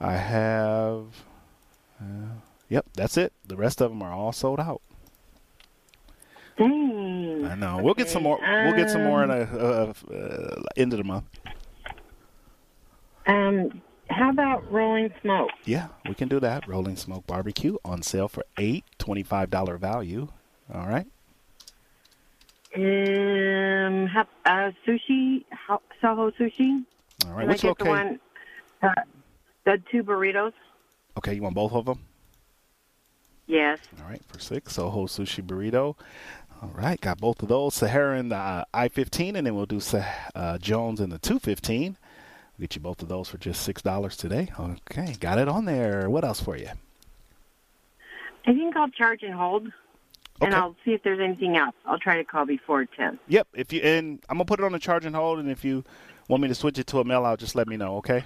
I have. Uh, yep, that's it. The rest of them are all sold out. Dang. I know. We'll get some more. We'll get some more in a uh, uh, end of the month. Um, how about Rolling Smoke? Yeah, we can do that. Rolling Smoke Barbecue on sale for eight twenty-five dollar value. All right. Um, have, uh, sushi, Soho Sushi. All right. Can Which I get the location? one? Uh, the two burritos. Okay, you want both of them? Yes. All right, for six. Soho Sushi Burrito. All right, got both of those. Sahara and the uh, I-15, and then we'll do uh, Jones and the 215. We'll get you both of those for just six dollars today. Okay, got it on there. What else for you? I think I'll charge and hold, and I'll see if there's anything else. I'll try to call before ten. Yep. If you and I'm gonna put it on the charge and hold, and if you want me to switch it to a mail out, just let me know. Okay.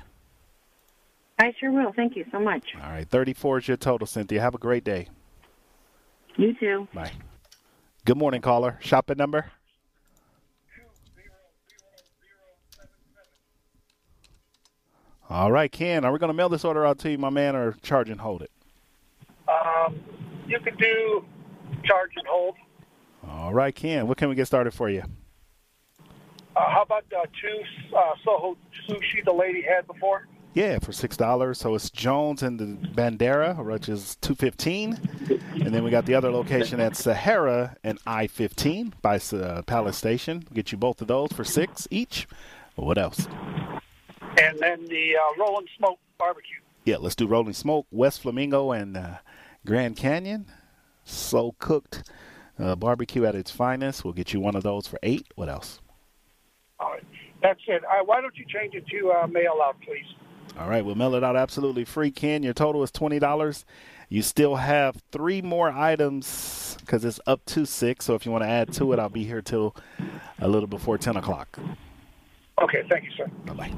I sure will. Thank you so much. All right. 34 is your total, Cynthia. Have a great day. You too. Bye. Good morning, caller. Shopping number. All right, Ken. Are we going to mail this order out to you, my man, or charge and hold it? Um, you could do charge and hold. All right, Ken. What can we get started for you? Uh, how about uh, two uh, Soho sushi the lady had before? Yeah, for six dollars. So it's Jones and the Bandera, which is two fifteen, and then we got the other location at Sahara and I fifteen by uh, Palace Station. Get you both of those for six each. What else? And then the uh, Rolling Smoke barbecue. Yeah, let's do Rolling Smoke, West Flamingo, and uh, Grand Canyon. Slow cooked uh, barbecue at its finest. We'll get you one of those for eight. What else? All right, that's it. Uh, why don't you change it to uh, mail out, please? All right, we'll mail it out absolutely free, Ken. Your total is twenty dollars. You still have three more items because it's up to six. So if you want to add to it, I'll be here till a little before ten o'clock. Okay, thank you, sir. Bye bye.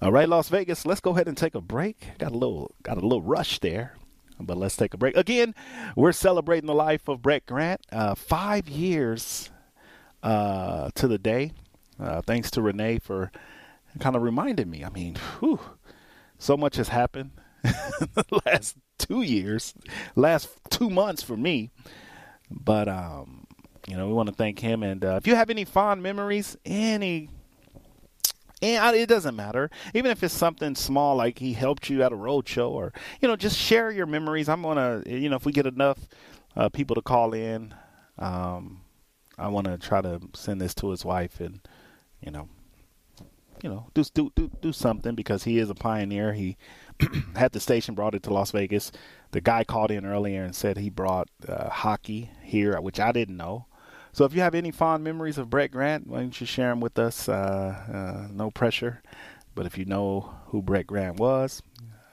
All right, Las Vegas. Let's go ahead and take a break. Got a little got a little rush there, but let's take a break. Again, we're celebrating the life of Brett Grant. Uh, five years uh, to the day. Uh, thanks to Renee for kind of reminding me. I mean, whew, so much has happened the last two years, last two months for me. But um, you know, we want to thank him. And uh, if you have any fond memories, any and it doesn't matter, even if it's something small like he helped you at a road show, or you know, just share your memories. I'm gonna, you know, if we get enough uh, people to call in, um, I want to try to send this to his wife, and you know, you know, do do do do something because he is a pioneer. He had the station brought it to Las Vegas. The guy called in earlier and said he brought uh, hockey here, which I didn't know. So if you have any fond memories of Brett Grant, why don't you share them with us? Uh, uh, no pressure. But if you know who Brett Grant was,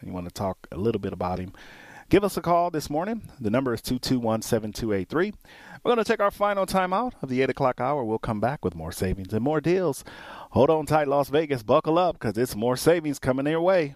you want to talk a little bit about him, give us a call this morning. The number is 221 7283. We're going to take our final time out of the 8 o'clock hour. We'll come back with more savings and more deals. Hold on tight, Las Vegas. Buckle up because it's more savings coming your way.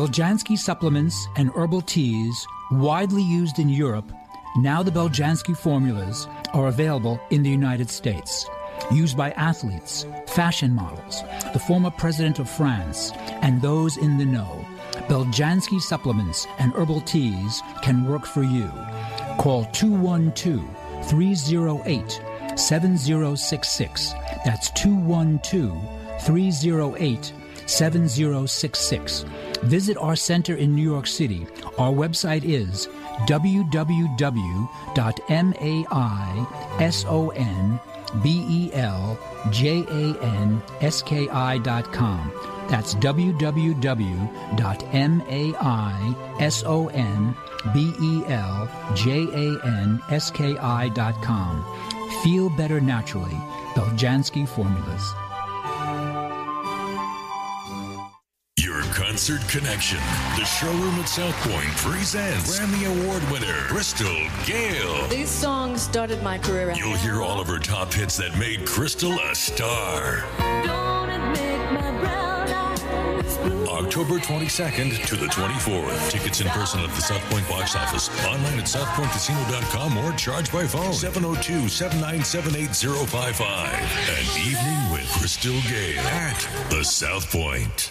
Beljanski supplements and herbal teas, widely used in Europe, now the Beljanski formulas are available in the United States. Used by athletes, fashion models, the former president of France, and those in the know. Beljanski supplements and herbal teas can work for you. Call 212 308 7066. That's 212 308 7066 Visit our center in New York City. Our website is www.maisonbeljanski.com. That's www.maisonbeljanski.com. Feel better naturally. Beljanski formulas. Concert Connection. The showroom at South Point presents Grammy Award winner Crystal Gayle. These songs started my career. You'll hear all of her top hits that made Crystal a star. October 22nd to the 24th. Tickets in person at the South Point box office, online at southpointcasino.com or charge by phone 702 797 8055. An evening with Crystal Gayle at the South Point.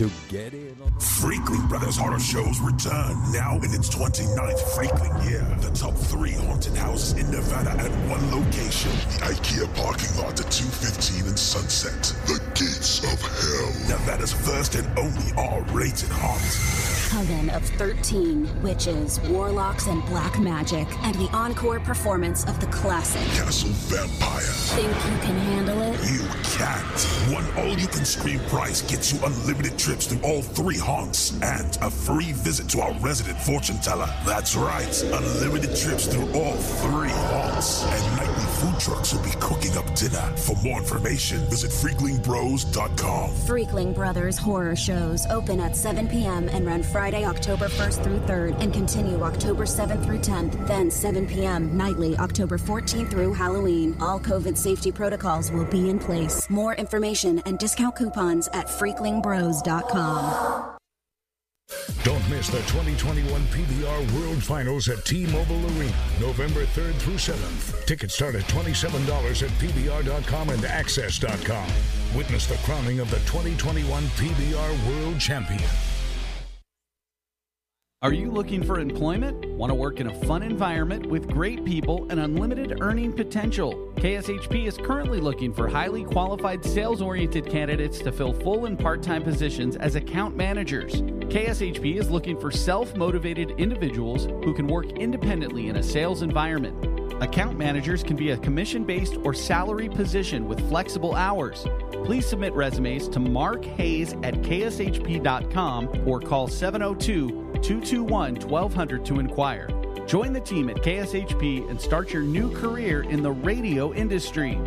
to get in. Freakling Brothers Horror Shows return now in its 29th Freakling year. The top three haunted houses in Nevada at one location. The IKEA parking lot at 215 and Sunset. The Gates of Hell. Nevada's first and only R-rated haunt coven of 13 witches, warlocks, and black magic, and the encore performance of the classic Castle Vampire. Think you can handle it? You can't. One all-you-can-scream price gets you unlimited trips to all three haunts and a free visit to our resident fortune teller. That's right, unlimited trips through all three haunts and nightly food trucks will be cooking up dinner. For more information, visit freaklingbros.com. Freakling Brothers horror shows open at 7 p.m. and run Friday, October 1st through 3rd and continue October 7th through 10th, then 7 p.m. nightly, October 14th through Halloween. All COVID safety protocols will be in place. More information and discount coupons at freaklingbros.com. Don't miss the 2021 PBR World Finals at T-Mobile Arena, November 3rd through 7th. Tickets start at $27 at PBR.com and AXS.com. Witness the crowning of the 2021 PBR World Champion. Are you looking for employment? Want to work in a fun environment with great people and unlimited earning potential? KSHP is currently looking for highly qualified sales oriented candidates to fill full and part time positions as account managers. KSHP is looking for self motivated individuals who can work independently in a sales environment. Account managers can be a commission based or salary position with flexible hours. Please submit resumes to Mark Hayes at kshp.com or call 702 221 1200 to inquire. Join the team at KSHP and start your new career in the radio industry.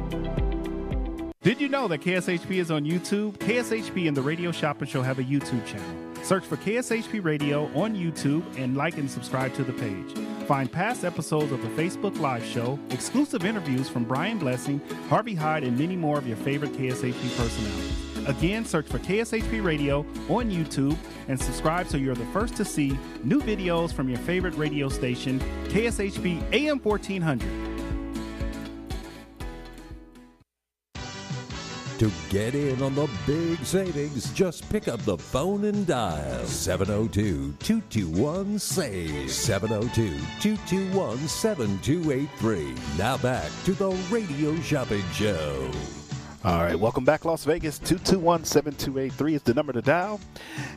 Did you know that KSHP is on YouTube? KSHP and the Radio Shopping Show have a YouTube channel. Search for KSHP Radio on YouTube and like and subscribe to the page. Find past episodes of the Facebook Live show, exclusive interviews from Brian Blessing, Harvey Hyde, and many more of your favorite KSHP personalities. Again, search for KSHP Radio on YouTube and subscribe so you're the first to see new videos from your favorite radio station, KSHP AM 1400. To get in on the big savings, just pick up the phone and dial 702 221 SAVE. 702 221 7283. Now back to the Radio Shopping Show. All right, welcome back, Las Vegas. 221 7283 is the number to dial.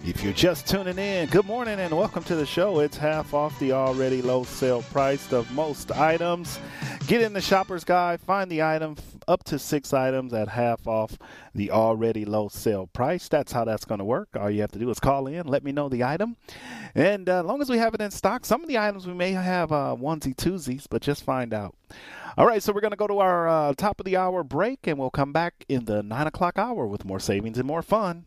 If you're just tuning in, good morning and welcome to the show. It's half off the already low sale price of most items. Get in the shopper's guide, find the item up to six items at half off the already low sale price. That's how that's going to work. All you have to do is call in, let me know the item. And uh, as long as we have it in stock, some of the items we may have uh, onesie twosies, but just find out. All right, so we're going to go to our uh, top of the hour break, and we'll come back in the nine o'clock hour with more savings and more fun.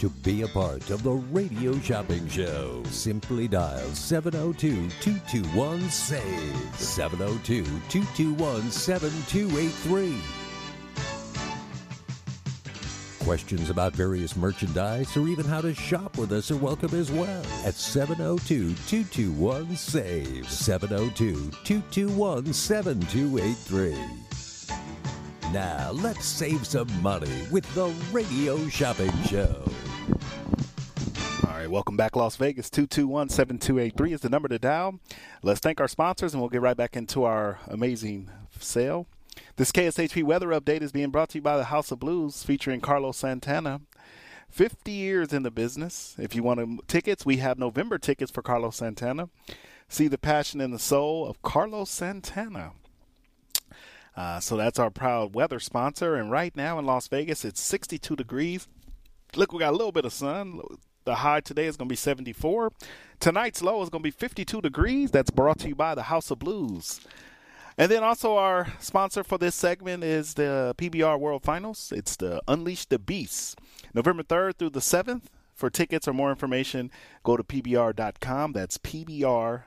To be a part of the Radio Shopping Show, simply dial 702 221 SAVE. 702 221 7283. Questions about various merchandise or even how to shop with us are welcome as well at 702 221 SAVE. 702 221 7283. Now, let's save some money with the Radio Shopping Show. All right, welcome back, Las Vegas. 221 7283 is the number to dial. Let's thank our sponsors and we'll get right back into our amazing sale. This KSHP weather update is being brought to you by the House of Blues featuring Carlos Santana. 50 years in the business. If you want tickets, we have November tickets for Carlos Santana. See the passion and the soul of Carlos Santana. Uh, so that's our proud weather sponsor. And right now in Las Vegas, it's 62 degrees. Look, we got a little bit of sun. The high today is going to be 74. Tonight's low is going to be 52 degrees. That's brought to you by the House of Blues. And then also our sponsor for this segment is the PBR World Finals. It's the Unleash the Beast, November 3rd through the 7th. For tickets or more information, go to pbr.com. That's pbr.com.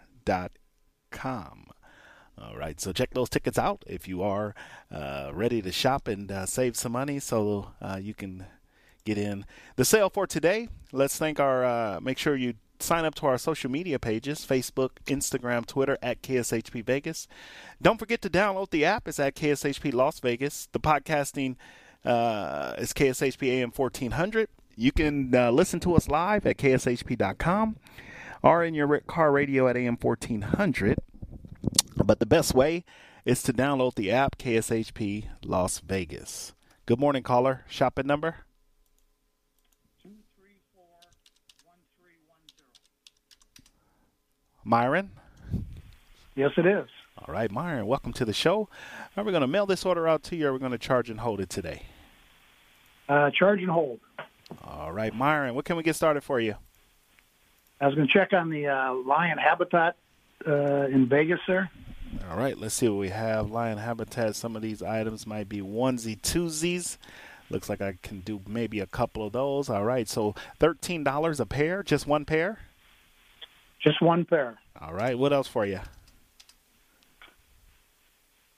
All right, so check those tickets out if you are uh, ready to shop and uh, save some money so uh, you can get in. The sale for today, let's thank our, uh, make sure you sign up to our social media pages Facebook, Instagram, Twitter at KSHP Vegas. Don't forget to download the app. It's at KSHP Las Vegas. The podcasting uh, is KSHP AM 1400. You can uh, listen to us live at KSHP.com or in your car radio at AM 1400. But the best way is to download the app KSHP Las Vegas. Good morning, caller. Shopping number? Myron? Yes, it is. All right, Myron, welcome to the show. Are we going to mail this order out to you or are we going to charge and hold it today? Uh, charge and hold. All right, Myron, what can we get started for you? I was going to check on the uh, lion habitat uh, in Vegas sir. All right, let's see what we have. Lion habitat. Some of these items might be onesie twosies. Looks like I can do maybe a couple of those. All right, so thirteen dollars a pair, just one pair. Just one pair. All right, what else for you?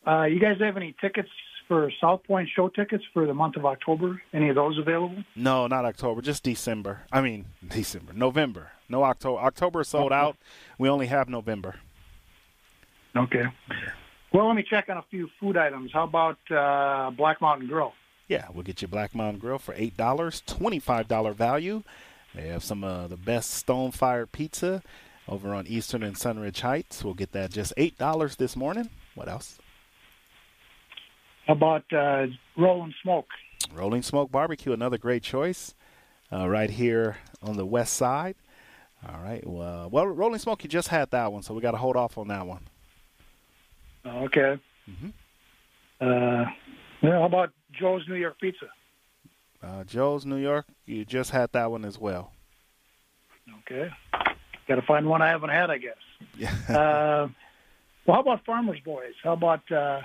Uh, you guys have any tickets for South Point show tickets for the month of October? Any of those available? No, not October, just December. I mean, December, November. No October. October sold okay. out. We only have November. Okay. Well, let me check on a few food items. How about uh, Black Mountain Grill? Yeah, we'll get you Black Mountain Grill for eight dollars, twenty-five dollar value. They have some of the best stone fire pizza over on Eastern and Sunridge Heights. We'll get that just eight dollars this morning. What else? How about uh, Rolling Smoke? Rolling Smoke Barbecue, another great choice, uh, right here on the west side. All right. Well, well, Rolling Smoke, you just had that one, so we got to hold off on that one. Okay. Mm-hmm. Uh, yeah, how about Joe's New York Pizza? Uh, Joe's New York, you just had that one as well. Okay. Got to find one I haven't had, I guess. Yeah. uh, well, how about Farmer's Boys? How about uh,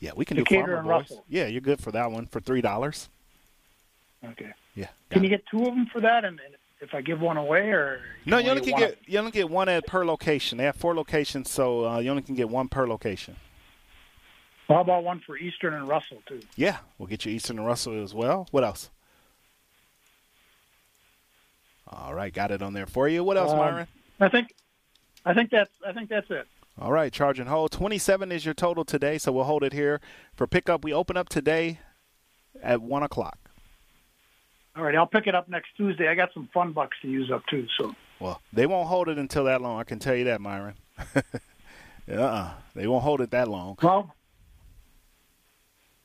yeah, we can Decatur do Farmer and Boys. Russell? Yeah, you're good for that one for three dollars. Okay. Yeah. Can you get two of them for that? And, and if I give one away, or No, you only get can one get you only get one at per location. They have four locations, so uh, you only can get one per location. Well, how about one for Eastern and Russell too? Yeah, we'll get you Eastern and Russell as well. What else? All right, got it on there for you. What else, Um, Myron? I think, I think that's, I think that's it. All right, charge and hold. 27 is your total today, so we'll hold it here for pickup. We open up today at 1 o'clock. All right, I'll pick it up next Tuesday. I got some fun bucks to use up too. So Well, they won't hold it until that long. I can tell you that, Myron. uh-uh. They won't hold it that long. well,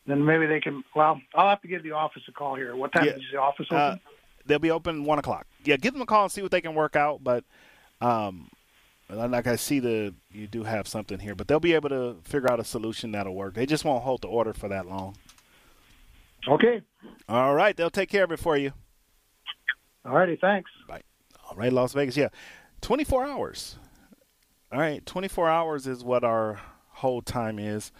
then maybe they can. Well, I'll have to give the office a call here. What time Yeah. is the office open? Uh, they'll be open 1 o'clock. Yeah, give them a call and see what they can work out, but um, like I see the you do have something here, but they'll be able to figure out a solution that'll work. They just won't hold the order for that long. okay. All right, they'll take care of it for you. All righty. Thanks. Bye. All right, Las Vegas. Yeah, 24 hours. All right, 24 hours is what our hold time is.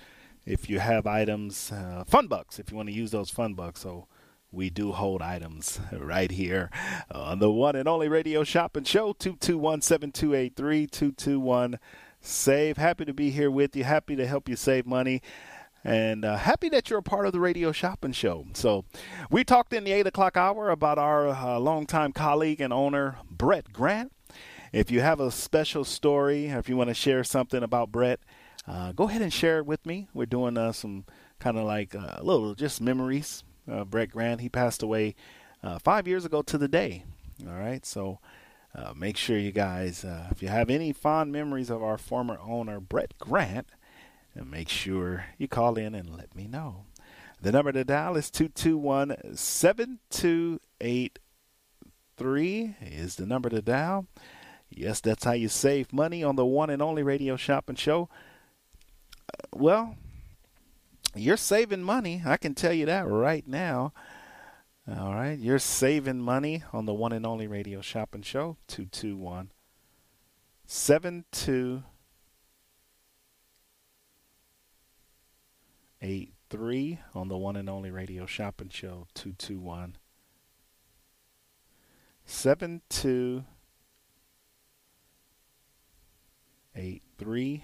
If you have items, uh, fun bucks, if you want to use those fun bucks. So we do hold items right here on the one and only radio shop and show 221 7283 221 save. Happy to be here with you. Happy to help you save money and uh, happy that you're a part of the radio shopping show. So, we talked in the eight o'clock hour about our uh, longtime colleague and owner, Brett Grant. If you have a special story, or if you want to share something about Brett, uh, go ahead and share it with me. We're doing uh, some kind of like a little just memories. Uh, Brett Grant, he passed away uh, five years ago to the day. All right, so. Uh, make sure you guys, uh, if you have any fond memories of our former owner, Brett Grant, make sure you call in and let me know. The number to dial is 221 7283 is the number to dial. Yes, that's how you save money on the one and only radio shopping show. Uh, well, you're saving money. I can tell you that right now. All right, you're saving money on the one and only radio shopping show 221 7283 on the one and only radio shopping show 221 7283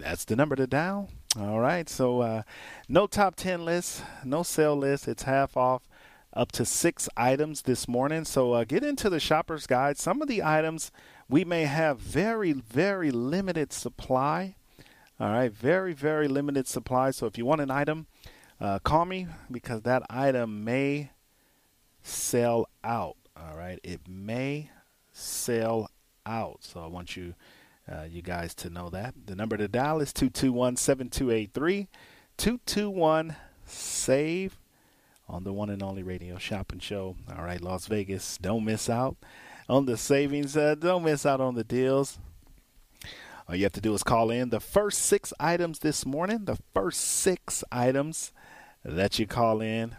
that's the number to dial all right so uh, no top 10 list no sale list it's half off up to six items this morning so uh, get into the shopper's guide some of the items we may have very, very limited supply. All right, very, very limited supply. So if you want an item, uh, call me because that item may sell out. All right, it may sell out. So I want you uh, you guys to know that. The number to dial is 221 7283 221 SAVE on the one and only radio shopping show. All right, Las Vegas, don't miss out on the savings. Uh, don't miss out on the deals. All you have to do is call in the first six items this morning. The first six items that you call in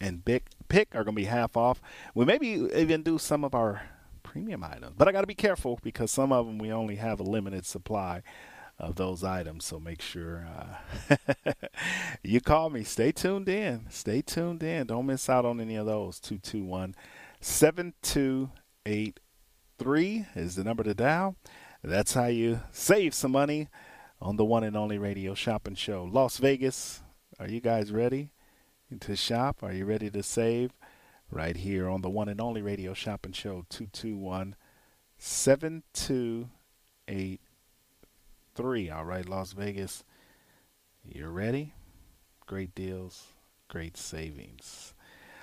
and pick, pick are going to be half off. We maybe even do some of our premium items, but I got to be careful because some of them we only have a limited supply of those items. So make sure uh, you call me. Stay tuned in. Stay tuned in. Don't miss out on any of those. 221 7283 is the number to dial. That's how you save some money on the one and only radio shopping show. Las Vegas, are you guys ready to shop? Are you ready to save? Right here on the one and only radio shopping show, 221 7283. All right, Las Vegas, you're ready? Great deals, great savings.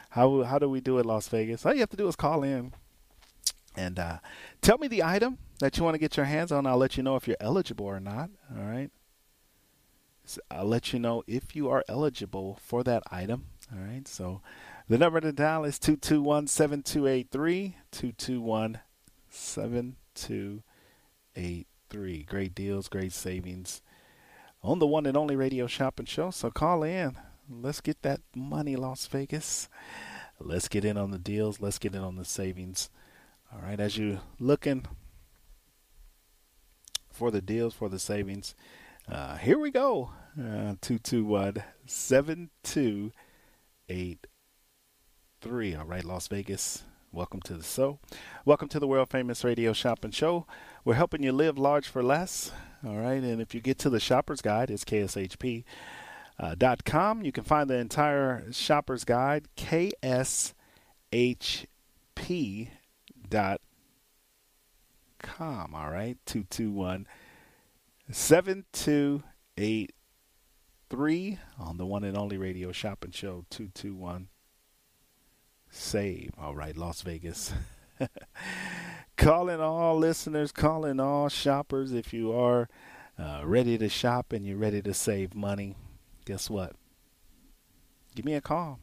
How, how do we do it, Las Vegas? All you have to do is call in and uh, tell me the item that you want to get your hands on. I'll let you know if you're eligible or not. All right. So I'll let you know if you are eligible for that item. All right. So the number to dial is 221 7283. 221 7283. Great deals, great savings on the one and only radio shopping show. So call in. Let's get that money, Las Vegas. Let's get in on the deals. Let's get in on the savings. All right, as you're looking for the deals, for the savings, uh, here we go. Uh, 221 7283. All right, Las Vegas. Welcome to the show. Welcome to the world famous radio shopping show. We're helping you live large for less. All right, and if you get to the shopper's guide, it's KSHP. Uh, dot com. You can find the entire shopper's guide, KSHP dot com. All right, two two one seven two eight three on the one and only radio shopping show two two one save. All right, Las Vegas. calling all listeners, calling all shoppers. If you are uh, ready to shop and you're ready to save money, guess what? Give me a call.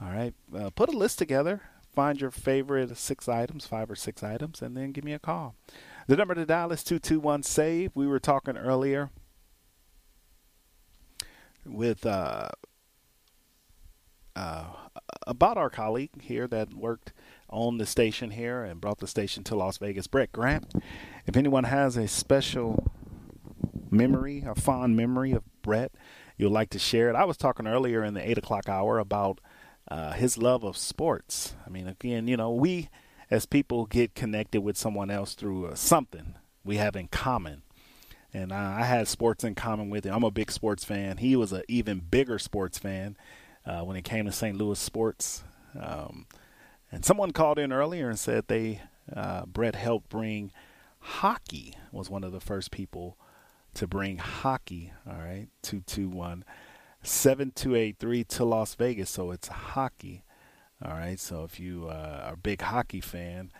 All right, uh, put a list together find your favorite six items, five or six items, and then give me a call. The number to dial is 221 SAVE. We were talking earlier with uh, uh, about our colleague here that worked on the station here and brought the station to Las Vegas, Brett Grant. If anyone has a special memory, a fond memory of Brett, you'd like to share it. I was talking earlier in the 8 o'clock hour about uh, his love of sports. I mean, again, you know, we as people get connected with someone else through uh, something we have in common. And I had sports in common with him. I'm a big sports fan. He was an even bigger sports fan uh, when it came to St. Louis sports. Um, and someone called in earlier and said they uh, Brett helped bring hockey. Was one of the first people to bring hockey. All right, two two one 7283 to Las Vegas, so it's hockey. All right, so if you uh, are a big hockey fan,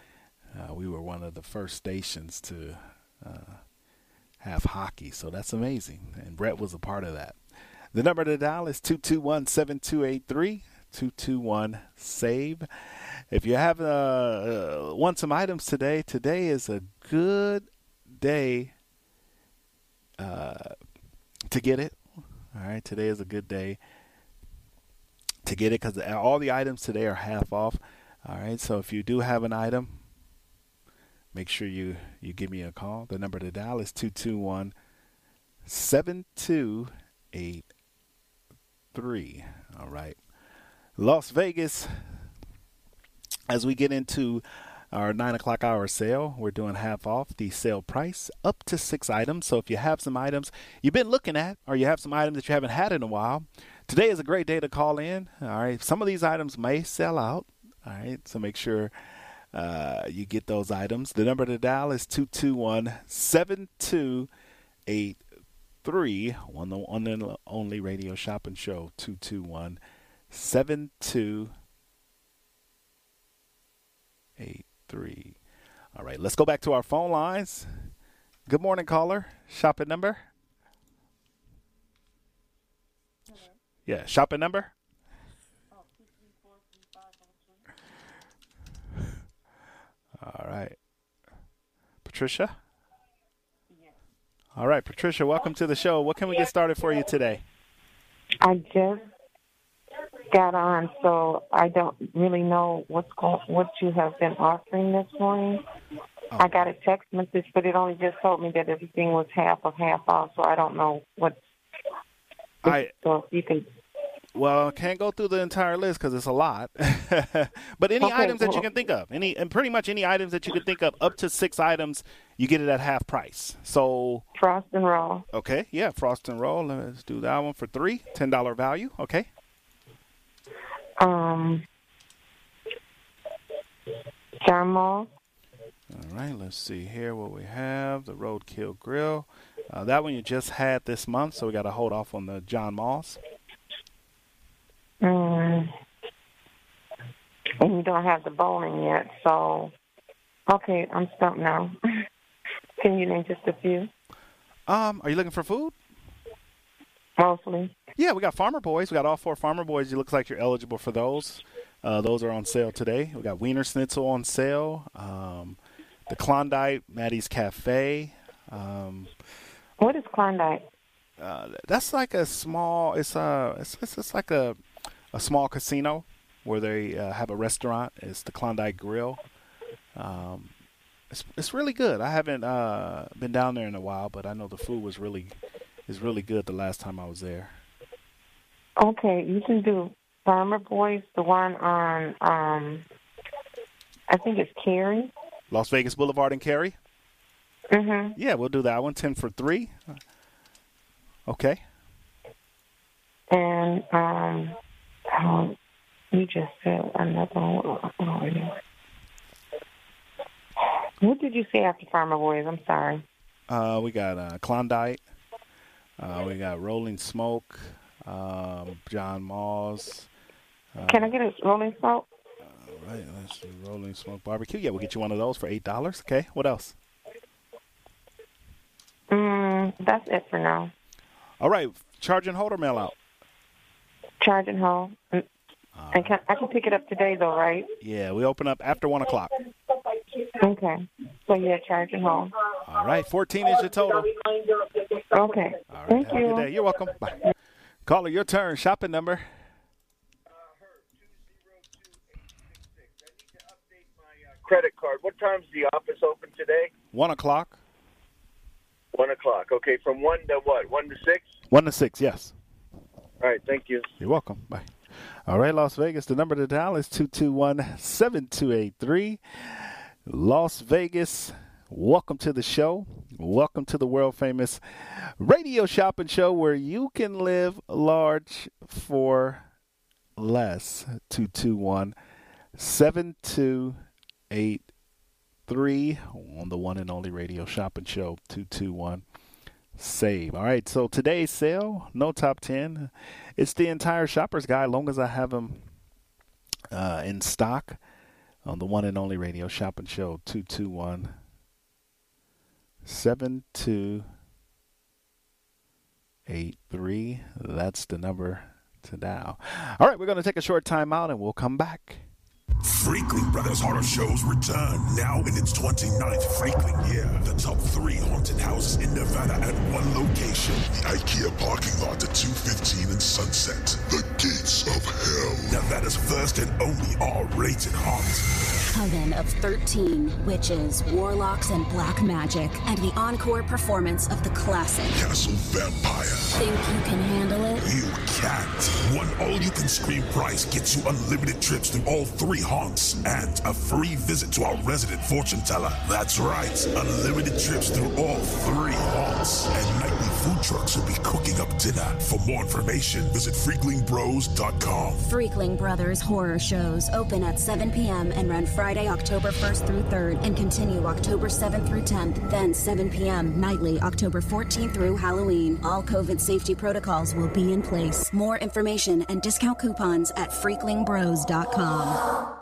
uh, we were one of the first stations to uh, have hockey, so that's amazing. And Brett was a part of that. The number to dial is 221 7283 221 SAVE. If you have uh, uh, want some items today, today is a good day uh, to get it all right, today is a good day to get it because all the items today are half off. All right, so if you do have an item, make sure you, you give me a call. The number to dial is 221 7283. All right. Las Vegas, as we get into our nine o'clock hour sale. We're doing half off the sale price up to six items. So if you have some items you've been looking at, or you have some items that you haven't had in a while, today is a great day to call in. All right, some of these items may sell out. All right, so make sure uh, you get those items. The number to dial is 221 7283 on the on the only radio shopping show 221 7283. All right, let's go back to our phone lines. Good morning, caller. Shopping number? Yeah, shopping number? All right. Patricia? All right, Patricia, welcome to the show. What can we get started for you today? I just got on, so I don't really know what's going, what you have been offering this morning. I got a text message, but it only just told me that everything was half of half off, so I don't know what. I So if you can, well, I can't go through the entire list because it's a lot. but any Okay, items that you can think of, any and pretty much any items that you can think of, up to six items, you get it at half price. So frost and roll, okay, yeah, frost and roll. Let's do that one for three, ten dollar value. Okay, um, Jarmo, all right. Let's see here what we have. The Roadkill Grill. Uh, that one you just had this month, so we got to hold off on the John Mull's. Mm, and you don't have the bowling yet, so okay, I'm stumped now. can you name just a few? Um, are you looking for food? Mostly. Yeah, we got Farmer Boys. We got all four Farmer Boys. It looks like you're eligible for those. Uh, those are on sale today. We got Wienerschnitzel on sale. Um, the Klondike, Maddie's Cafe. Um, What is Klondike? uh, that's like a small. It's a. it's it's, it's like a a small casino where they uh, have a restaurant. It's the Klondike Grill. Um, it's it's really good. I haven't uh, been down there in a while, but I know the food was really is really good the last time I was there. Okay, you can do Farmer Boys, the one on um I think it's Cary. Las Vegas Boulevard and Cary. Mhm. Yeah, we'll do that one. Ten for three. Okay. And um oh, you just said another one. Oh. What did you say after Farmer Boys? I'm sorry. Uh, we got uh, Klondike. Uh, we got Rolling Smoke. Um, John Mull's. Uh, Can I get a rolling Smoke? all right, let's do Rolling Smoke Barbecue. Yeah, we'll get you one of those for eight dollars. Okay. What else? Mm, that's it for now. All right. Charge and hold or mail out. Charge and hold. Mm. And can, I can pick it up today though, right? Yeah, we open up after one o'clock. Okay. So yeah, charge and hold. All right. Fourteen is your total. Okay. All right. Thank have a you. good day. You're welcome. Bye. Caller, your turn. Shopping number. Update my credit card. What time's the office open today? One o'clock. One o'clock. Okay, from one to what? One to six. One to six. Yes. All right. Thank you. You're welcome. Bye. All right, Las Vegas. The number to dial is 221 7283. Las Vegas, welcome to the show. Welcome to the world famous radio shopping show where you can live large for less. 221 7283 on the one and only radio shopping show. 221 save. All right, so today's sale, no top 10. It's the entire shopper's guide, long as I have them uh, in stock on the one and only radio shopping show, 221 7283. That's the number to dial. All right, we're going to take a short time out and we'll come back. Freakling Brothers Horror Shows return now in its 29th Freakling year. The top three haunted houses in Nevada at one location. The IKEA parking lot at 215 and Sunset. The Gates of Hell. Nevada's first and only R-rated haunt. Coven of 13 witches, warlocks, and black magic, and the encore performance of the classic. Castle Vampire. Think you can handle it? You can't. One all-you-can-scream price gets you unlimited trips through all three haunts and a free visit to our resident fortune teller. That's right, unlimited trips through all three haunts. And nightly food trucks will be cooking up dinner. For more information, visit freaklingbros.com. Freakling Brothers horror shows open at 7 p.m. and run Friday, October 1st through 3rd, and continue October 7th through 10th, then 7 p.m. nightly, October 14th through Halloween. All COVID safety protocols will be in place. More information and discount coupons at freaklingbros.com.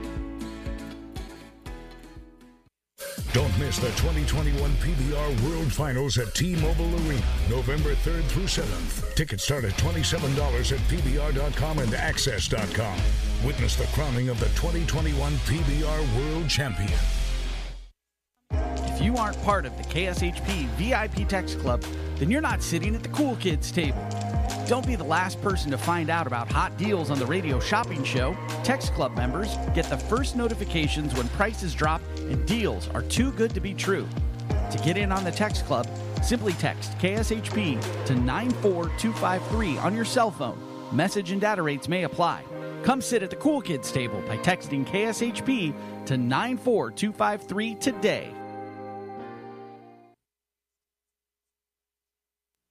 Don't miss the 2021 PBR World Finals at T-Mobile Arena, November 3rd through 7th. Tickets start at $27 at PBR.com and AXS.com. Witness the crowning of the 2021 PBR World Champion. If you aren't part of the KSHP VIP Text Club, then you're not sitting at the cool kids table. Don't be the last person to find out about hot deals on the radio shopping show. Text Club members get the first notifications when prices drop and deals are too good to be true. To get in on the Text Club, simply text KSHP to 94253 on your cell phone. Message and data rates may apply. Come sit at the cool kids table by texting KSHP to 94253 today.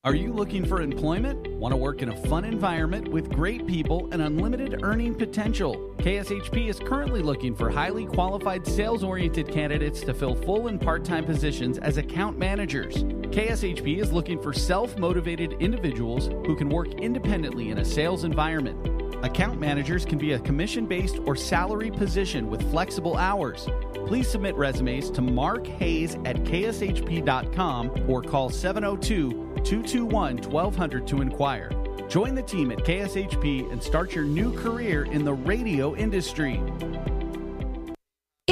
Are you looking for employment? Want to work in a fun environment with great people and unlimited earning potential? KSHP is currently looking for highly qualified sales oriented candidates to fill full and part time positions as account managers. KSHP is looking for self motivated individuals who can work independently in a sales environment. Account managers can be a commission based or salary position with flexible hours. Please submit resumes to Mark Hayes at kshp.com or call 702 221 1200 to inquire. Join the team at KSHP and start your new career in the radio industry.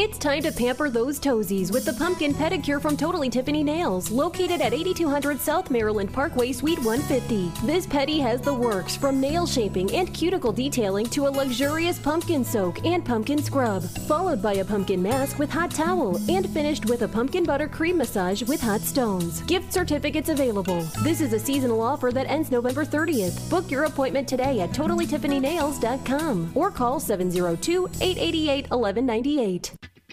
It's time to pamper those toesies with the pumpkin pedicure from Totally Tiffany Nails, located at 8200 South Maryland Parkway, Suite 150. This petty has the works from nail shaping and cuticle detailing to a luxurious pumpkin soak and pumpkin scrub, followed by a pumpkin mask with hot towel and finished with a pumpkin butter cream massage with hot stones. Gift certificates available. This is a seasonal offer that ends November 30th. Book your appointment today at totallytiffanynails.com or call 702 888 1198.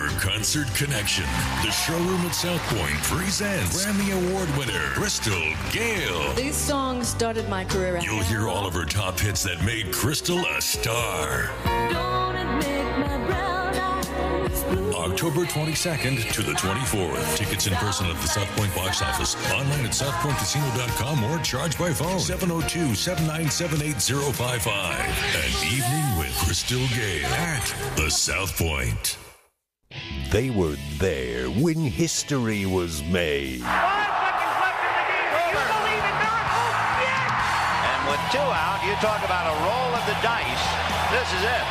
Your Concert Connection, the showroom at South Point presents Grammy Award winner Crystal Gayle. These songs started my career. You'll hear all of her top hits that made Crystal a star. October 22nd to the 24th. Tickets in person at the South Point box office, online at southpointcasino.com or charge by phone 702 797 8055. An evening with Crystal Gayle at the South Point. They were there when history was made. And with two out, you talk about a roll of the dice. This is it.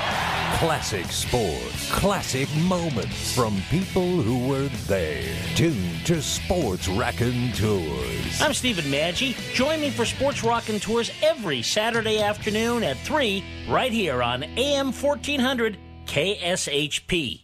Classic sports, classic moments from people who were there. Tune to Sports Rockin' Tours. I'm Stephen Maggi. Join me for Sports Rockin' Tours every Saturday afternoon at 3 right here on AM 1400 KSHP.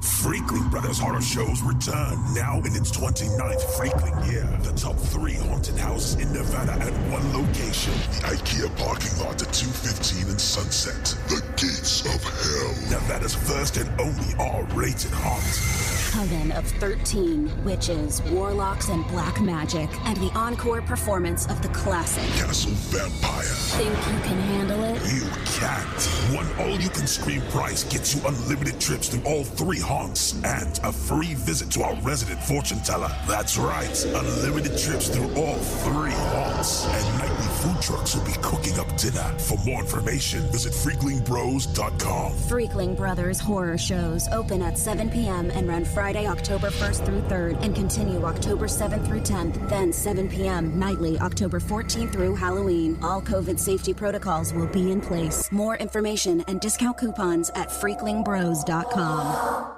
Freakling Brothers Horror Shows return now in its 29th Freakling year. The top three haunted houses in Nevada at one location. The IKEA parking lot at 215 and Sunset. The Gates of Hell. Nevada's first and only R-rated haunt. Coven of 13 witches, warlocks, and black magic, and the encore performance of the classic. Castle Vampire. Think you can handle it? You can't. One all-you-can-scream price gets you unlimited trips to all three haunts and a free visit to our resident fortune teller. That's right, unlimited trips through all three haunts. And nightly food trucks will be cooking up dinner. For more information, visit freaklingbros.com. Freakling Brothers horror shows open at 7 p.m. and run Friday, October 1st through 3rd, and continue October 7th through 10th, then 7 p.m. nightly, October 14th through Halloween. All COVID safety protocols will be in place. More information and discount coupons at freaklingbros.com.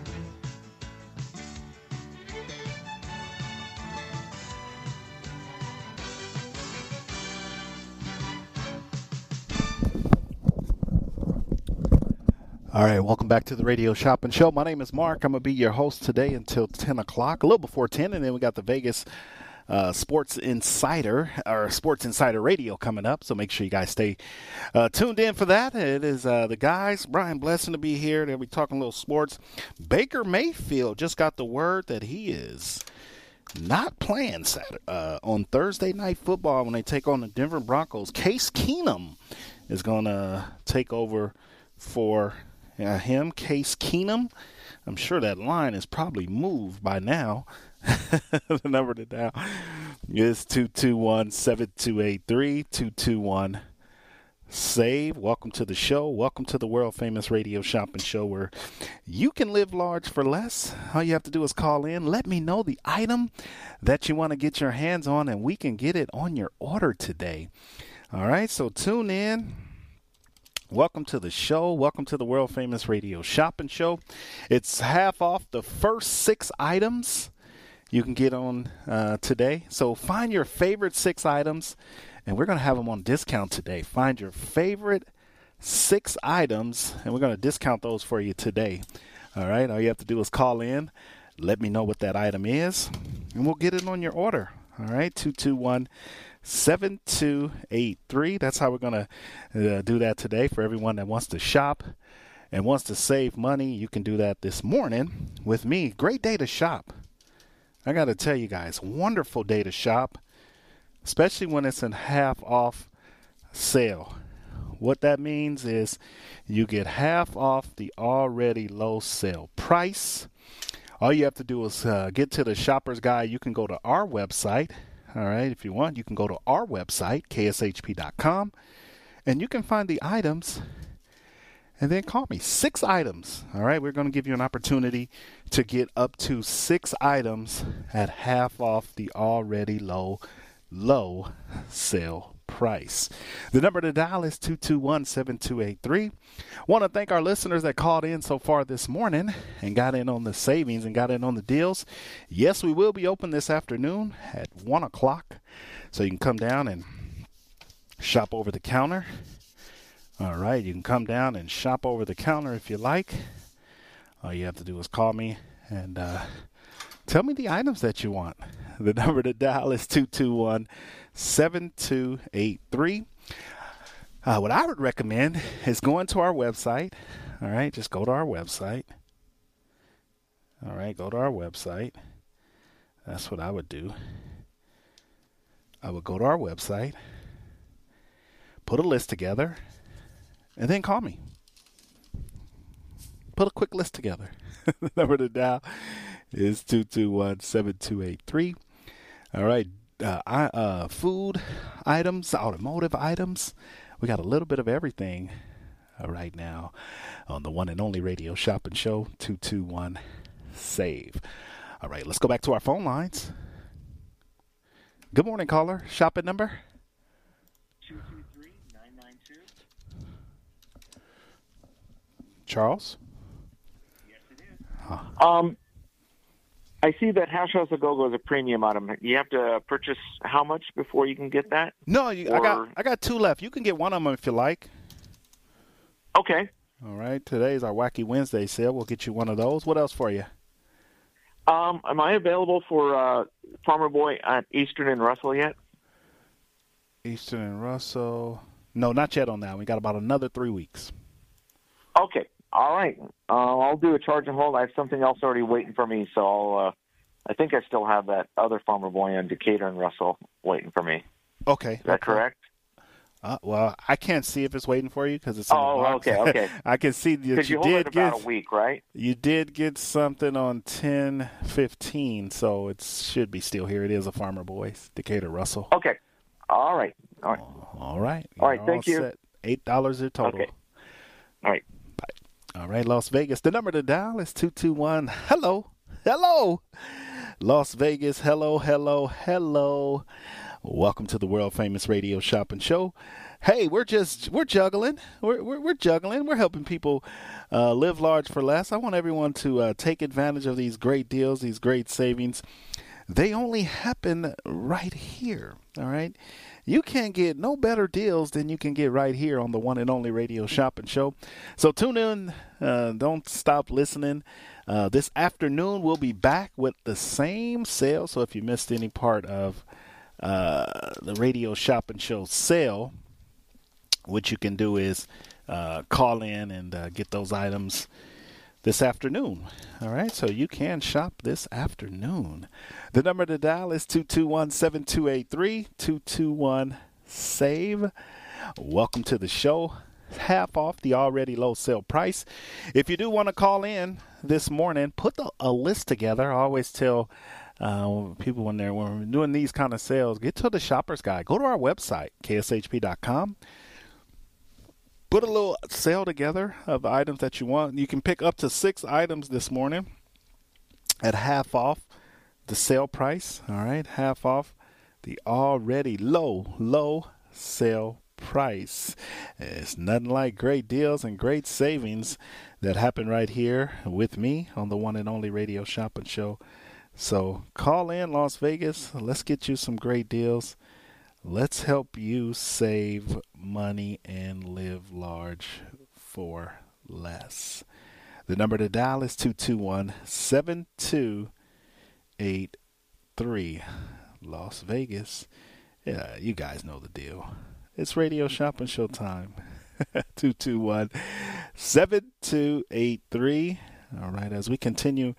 All right, welcome back to the Radio Shopping Show. My name is Mark. I'm gonna be your host today until 10 o'clock, a little before 10, and then we got the Vegas uh, Sports Insider or Sports Insider Radio coming up. So make sure you guys stay uh, tuned in for that. It is uh, the guys, Brian Blessing, to be here. They'll be talking a little sports. Baker Mayfield just got the word that he is not playing Saturday, uh, on Thursday night football when they take on the Denver Broncos. Case Keenum is going to take over for uh, him, Case Keenum. I'm sure that line is probably moved by now. the number to dial is 221 7283 221 save. Welcome to the show. Welcome to the world famous radio shopping show where you can live large for less. All you have to do is call in, let me know the item that you want to get your hands on, and we can get it on your order today. All right, so tune in. Welcome to the show. Welcome to the world famous radio shopping show. It's half off the first six items you can get on uh, today. So find your favorite six items, and we're going to have them on discount today. Find your favorite six items, and we're going to discount those for you today. All right. All you have to do is call in, let me know what that item is, and we'll get it on your order. All right. 221- 7283. That's how we're going to uh, do that today for everyone that wants to shop and wants to save money. You can do that this morning with me. Great day to shop. I got to tell you guys, wonderful day to shop, especially when it's in half off sale. What that means is you get half off the already low sale price. All you have to do is uh, get to the shopper's guide. You can go to our website all right, if you want, you can go to our website, kshp.com. and you can find the items and then call me. Six items. All right, we're going to give you an opportunity to get up to six items at half off the already low, low sale price. The number to dial is 221 7283. Want to thank our listeners that called in so far this morning and got in on the savings and got in on the deals. Yes, we will be open this afternoon at 1 o'clock. So you can come down and shop over the counter all right, you can come down and shop over the counter if you like. All you have to do is call me and uh, tell me the items that you want. The number to dial is 221 7283. Uh, what I would recommend is going to our website. All right, just go to our website. All right, go to our website. That's what I would do. I would go to our website, put a list together and then call me. Put a quick list together. the number to dial is 221 7283. All right. Uh, uh, food items, automotive items. We got a little bit of everything uh, right now on the one and only radio shopping show 221 Save. All right, let's go back to our phone lines. Good morning, caller. Shopping number? Charles? Yes, it is. Huh. Um, I see that Hash House A Go-Go is a premium item. You have to purchase how much before you can get that? No, you, or... I got I got two left. You can get one of them if you like. Okay. All right. Today's our Wacky Wednesday sale. We'll get you one of those. What else for you? Um, am I available for uh, Farmer Boy at Eastern and Russell yet? Eastern and Russell. No, not yet on that. We got about another three weeks. Okay. All right. Uh, I'll do a charge and hold. I have something else already waiting for me, so I'll. Uh, I think I still have that other farmer boy on Decatur and Russell waiting for me. Okay. Is that okay. correct? Uh, well, I can't see if it's waiting for you because it's. oh, okay, okay. I can see that you, you did get about a week, right? You did get something on ten fifteen, so it should be still here. It is a Farmer Boys, Decatur Russell. Okay. All right. All right. All right. All right. Thank all you. Set. Eight dollars in total. Okay. All right. All right, Las Vegas. The number to dial is 221. Hello. Hello. Las Vegas. Hello, hello, hello. Welcome to the world famous radio shopping show. Hey, we're just we're juggling. We're we're, we're juggling. We're helping people uh, live large for less. I want everyone to uh, take advantage of these great deals, these great savings. They only happen right here. All right. You can't get no better deals than you can get right here on the one and only radio shopping show. So tune in. Uh, don't stop listening. Uh, this afternoon, we'll be back with the same sale. So if you missed any part of uh, the radio shopping show sale, what you can do is uh, call in and uh, get those items this afternoon. All right, so you can shop this afternoon. The number to dial is 221 7283 221 SAVE. Welcome to the show. Half off the already low sale price. If you do want to call in this morning, put the, a list together. I always tell uh, people when they're when we're doing these kind of sales, get to the shopper's guide. Go to our website, kshp.com put a little sale together of the items that you want. You can pick up to six items this morning at half off the sale price. All right, half off the already low, low sale price. It's nothing like great deals and great savings that happen right here with me on the one and only radio shopping show. So call in Las Vegas. Let's get you some great deals. Let's help you save money and live large for less. The number to dial is 221 7283. Las Vegas. Yeah, you guys know the deal. It's radio shopping show time. 221 7283. All right, as we continue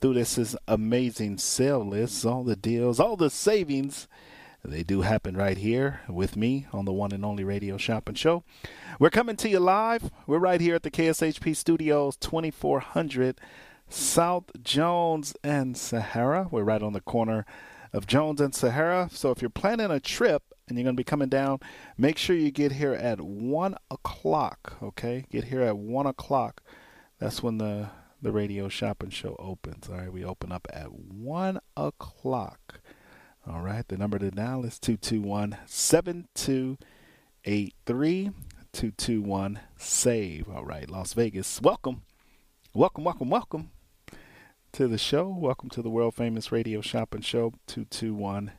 through this is amazing sale list, all the deals, all the savings they do happen right here with me on the one and only radio shopping show. We're coming to you live. We're right here at the KSHP Studios, 2400 South Jones and Sahara. We're right on the corner of Jones and Sahara. So if you're planning a trip and you're going to be coming down, make sure you get here at 1 o'clock, okay? Get here at 1 o'clock. That's when the, the radio shopping show opens. All right, we open up at 1 o'clock. All right, the number to dial is 221 7283 221 SAVE. All right, Las Vegas, welcome. Welcome, welcome, welcome to the show. Welcome to the world famous radio shopping show 221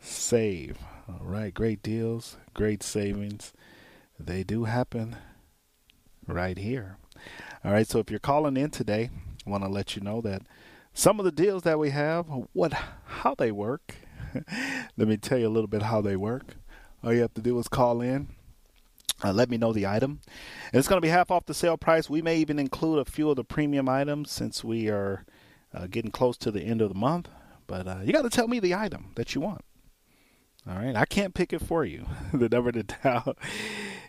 SAVE. All right, great deals, great savings. They do happen right here. All right, so if you're calling in today, I want to let you know that some of the deals that we have, what how they work. let me tell you a little bit how they work. All you have to do is call in. Uh, let me know the item. And it's going to be half off the sale price. We may even include a few of the premium items since we are uh, getting close to the end of the month. But uh, you got to tell me the item that you want. All right, I can't pick it for you. the number to dial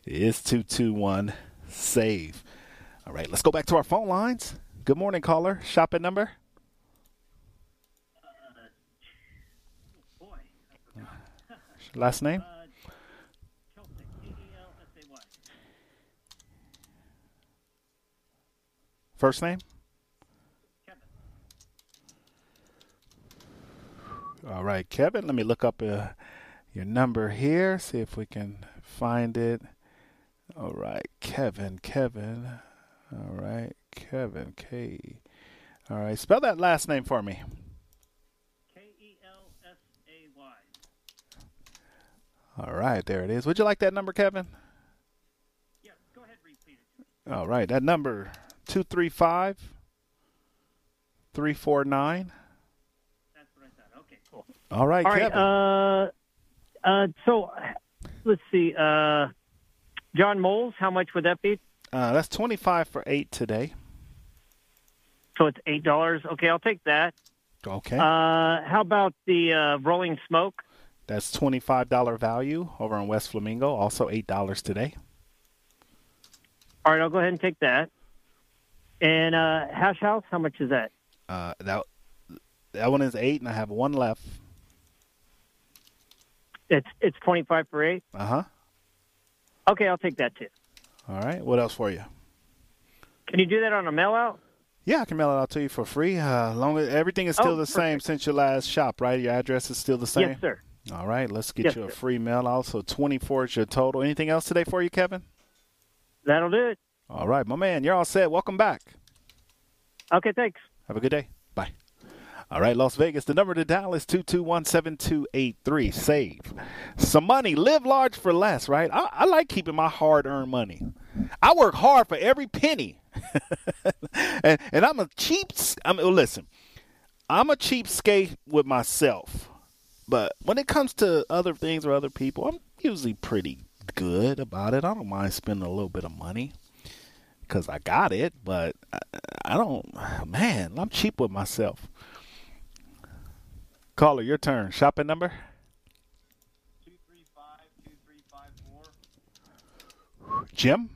is 221 SAVE. All right, let's go back to our phone lines. Good morning, caller. Shopping number? Last name? First name? All right, Kevin. Let me look up uh, your number here, see if we can find it. All right, Kevin, Kevin. All right, Kevin, K. All right, spell that last name for me. All right, there it is. Would you like that number, Kevin? Yeah, go ahead, repeat it. All right, that number 235 349. That's what I thought. Okay, cool. All right, All right. Kevin. Uh, uh, so let's see. Uh, John Mull's, how much would that be? Uh, that's 25 for 8 today. So it's eight dollars. Okay, I'll take that. Okay. Uh, how about the uh, Rolling Smoke? That's $25 value over in West Flamingo, also $8 today. All right, I'll go ahead and take that. And uh, Hash House, how much is that? Uh, that that one is 8 and I have one left. It's it's twenty five for eight. Uh-huh. Okay, I'll take that too. All right. What else for you? Can you do that on a mail out? Yeah, I can mail it out to you for free. Uh, long as everything is still Oh, the same since your last shop, right? Your address is still the same. Yes, sir. All right, let's get Yes, you a free mail out. So 24 is your total. Anything else today for you, Kevin? That'll do it. All right, my man. You're all set. Welcome back. Okay, thanks. Have a good day. Bye. All right, Las Vegas. The number to dial is 221-7283. Save some money. Live large for less, right? I, I like keeping my hard-earned money. I work hard for every penny. and, and I'm a cheap. I mean, listen, I'm a cheapskate with myself. But when it comes to other things or other people, I'm usually pretty good about it. I don't mind spending a little bit of money because I got it, but I, I don't. Man, I'm cheap with myself. Caller, your turn. Shopping number? Jim?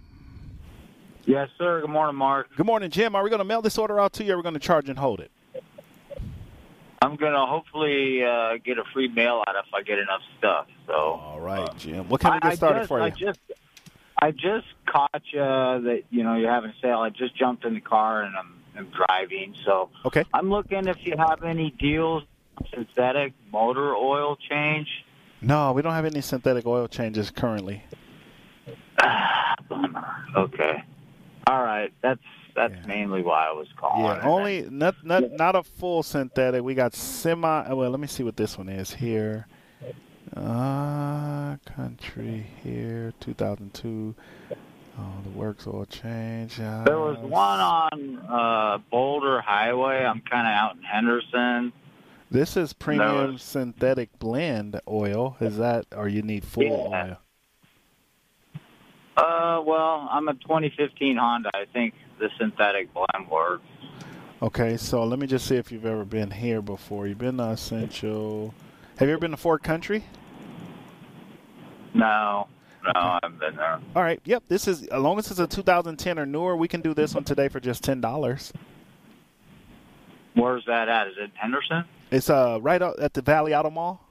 Yes, sir. Good morning, Mark. Good morning, Jim. Are we going to mail this order out to you or are we going to charge and hold it? I'm gonna hopefully uh, get a free mail out if I get enough stuff. So. All right, Jim. What can we I- get started I just, for you? I just, I just caught you that you know you're having a sale. I just jumped in the car and I'm, I'm driving. So. Okay. I'm looking if you have any deals synthetic motor oil change. No, we don't have any synthetic oil changes currently. Okay. All right. That's that's mainly why I was calling. Yeah, only not not not a full synthetic. We got semi. Well, let me see what this one is here. Uh, country here, 2002. Oh, the works all change. Uh, There was one on uh, Boulder Highway. I'm kind of out in Henderson. This is premium was- synthetic blend oil. Is that, or you need full Yeah. oil? Uh, well, I'm a 2015 Honda. I think the synthetic blend works. Okay, so let me just see if you've ever been here before. You've been to Essential. Have you ever been to Ford Country? No, no, I haven't been there. All right. Yep. This is as long as it's a 2010 or newer, we can do this one today for just ten dollars. Where's that at? Is it Henderson? It's uh right out at the Valley Auto Mall.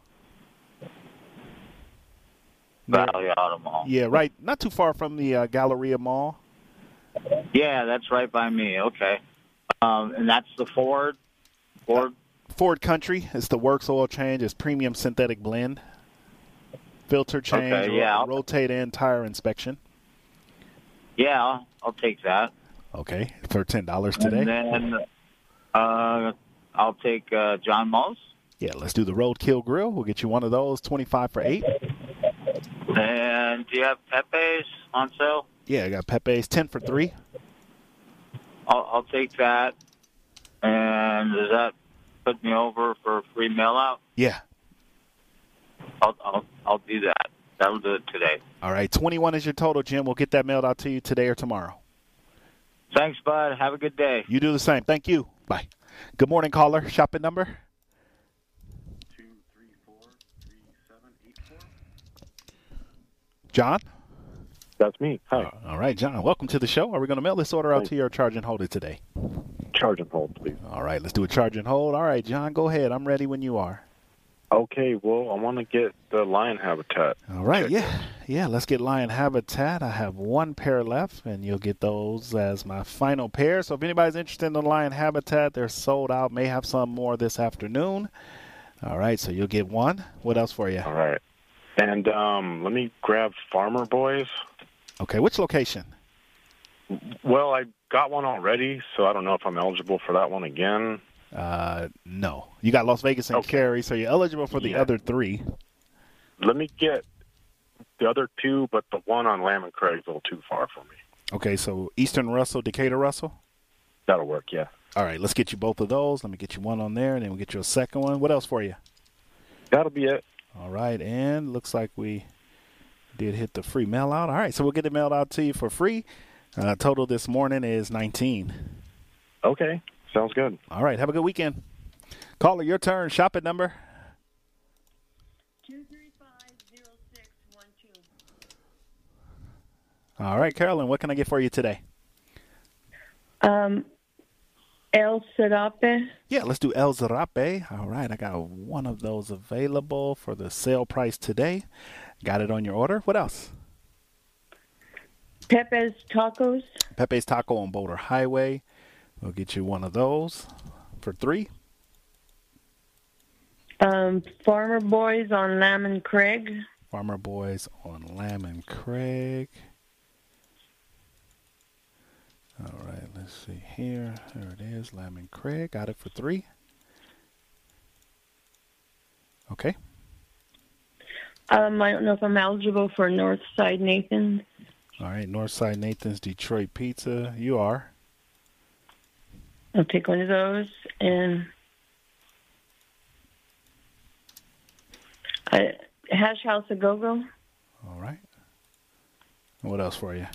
Valley Auto Mall. Yeah, right. Not too far from the uh, Galleria Mall. Yeah, that's right by me. Okay. Um, and that's the Ford. Ford. Ford Country. It's the works oil change. It's premium synthetic blend. Filter change. Okay, yeah, ro- rotate and tire inspection. Yeah, I'll, I'll take that. Okay, for ten dollars today. And then uh, I'll take uh, John Mull's. Yeah, let's do the Roadkill Grill. We'll get you one of those, twenty-five for eight. And do you have Pepe's on sale? Yeah, I got Pepe's ten for three. I'll, I'll take that. And does that put me over for a free mail out? Yeah. I'll, I'll, I'll do that. That'll do it today. All right, twenty-one is your total, Jim. We'll get that mailed out to you today or tomorrow. Thanks, bud. Have a good day. You do the same. Thank you. Bye. Good morning, caller. Shopping number. John? That's me. Hi. all right, John. Welcome to the show. Are we going to mail this order out Thanks. to you or charge and hold it today? Charge and hold, please. All right, let's do a charge and hold. All right, John, go ahead. I'm ready when you are. Okay, well, I want to get the lion habitat. All right, yeah. Yeah, let's get Lion Habitat. I have one pair left, and you'll get those as my final pair. So if anybody's interested in the Lion Habitat, they're sold out. May have some more this afternoon. All right, so you'll get one. What else for you? All right. And um, let me grab Farmer Boys. Okay, which location? Well, I got one already, so I don't know if I'm eligible for that one again. Uh, no. You got Las Vegas and Cary, so you're eligible for the Yeah. other three. Let me get the other two, but the one on Lamb and Craig's a little too far for me. Okay, so Eastern Russell, Decatur Russell. That'll work, yeah. All right, let's get you both of those. Let me get you one on there, and then we'll get you a second one. What else for you? That'll be it. All right, and looks like we did hit the free mail out. All right, so we'll get it mailed out to you for free. Uh, total this morning is 19. Okay, sounds good. All right, have a good weekend. Caller, your turn. Shopping number. Two three five zero six one two. All right, Carolyn, what can I get for you today? Um, El Serape. Yeah, let's do El Zarape. All right, I got one of those available for the sale price today. Got it on your order. What else? Pepe's Tacos. Pepe's Taco on Boulder Highway. We'll get you one of those for three. Um, Farmer Boys on Lamb and Craig. Farmer Boys on Lamb and Craig. All right, let's see here. There it is, Lamb and Craig. Got it for three. Okay. Um, I don't know if I'm eligible for Northside Nathan. All right, Northside Nathan's Detroit Pizza. You are. I'll take one of those. And I, Hash House A Go-Go. All right. What else for you?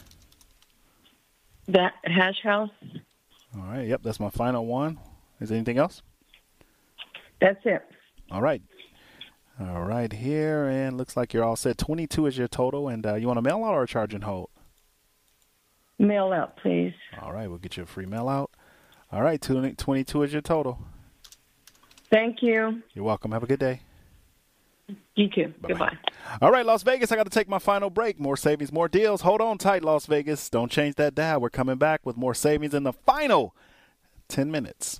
That Hash House. All right. Yep, that's my final one. Is there anything else? That's it. All right. All right, here, and looks like you're all set. 22 is your total, and uh, you want to mail out or charge and hold? Mail out, please. All right, we'll get you a free mail out. All right, 22 is your total. Thank you. You're welcome. Have a good day. You too. Goodbye. All right, Las Vegas, I got to take my final break. More savings, more deals. Hold on tight, Las Vegas. Don't change that dial. We're coming back with more savings in the final 10 minutes.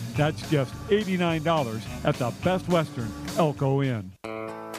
That's just $89 at the Best Western Elko Inn.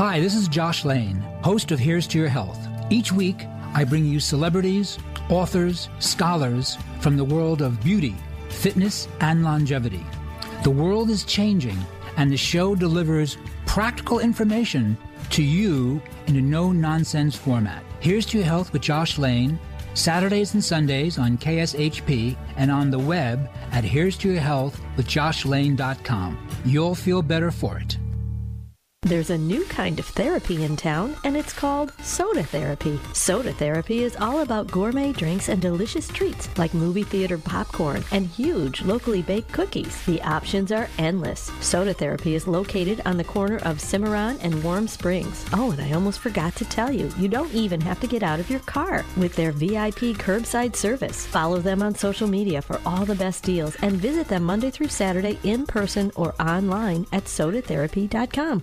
Hi, this is Josh Lane, host of Here's to Your Health. Each week, I bring you celebrities, authors, scholars from the world of beauty, fitness, and longevity. The world is changing, and the show delivers practical information to you in a no nonsense format. Here's to Your Health with Josh Lane, Saturdays and Sundays on KSHP and on the web at Here's to Your Health with JoshLane.com. You'll feel better for it. There's a new kind of therapy in town, and it's called soda therapy. Soda therapy is all about gourmet drinks and delicious treats like movie theater popcorn and huge locally baked cookies. The options are endless. Soda therapy is located on the corner of Cimarron and Warm Springs. Oh, and I almost forgot to tell you, you don't even have to get out of your car with their VIP curbside service. Follow them on social media for all the best deals and visit them Monday through Saturday in person or online at sodatherapy.com.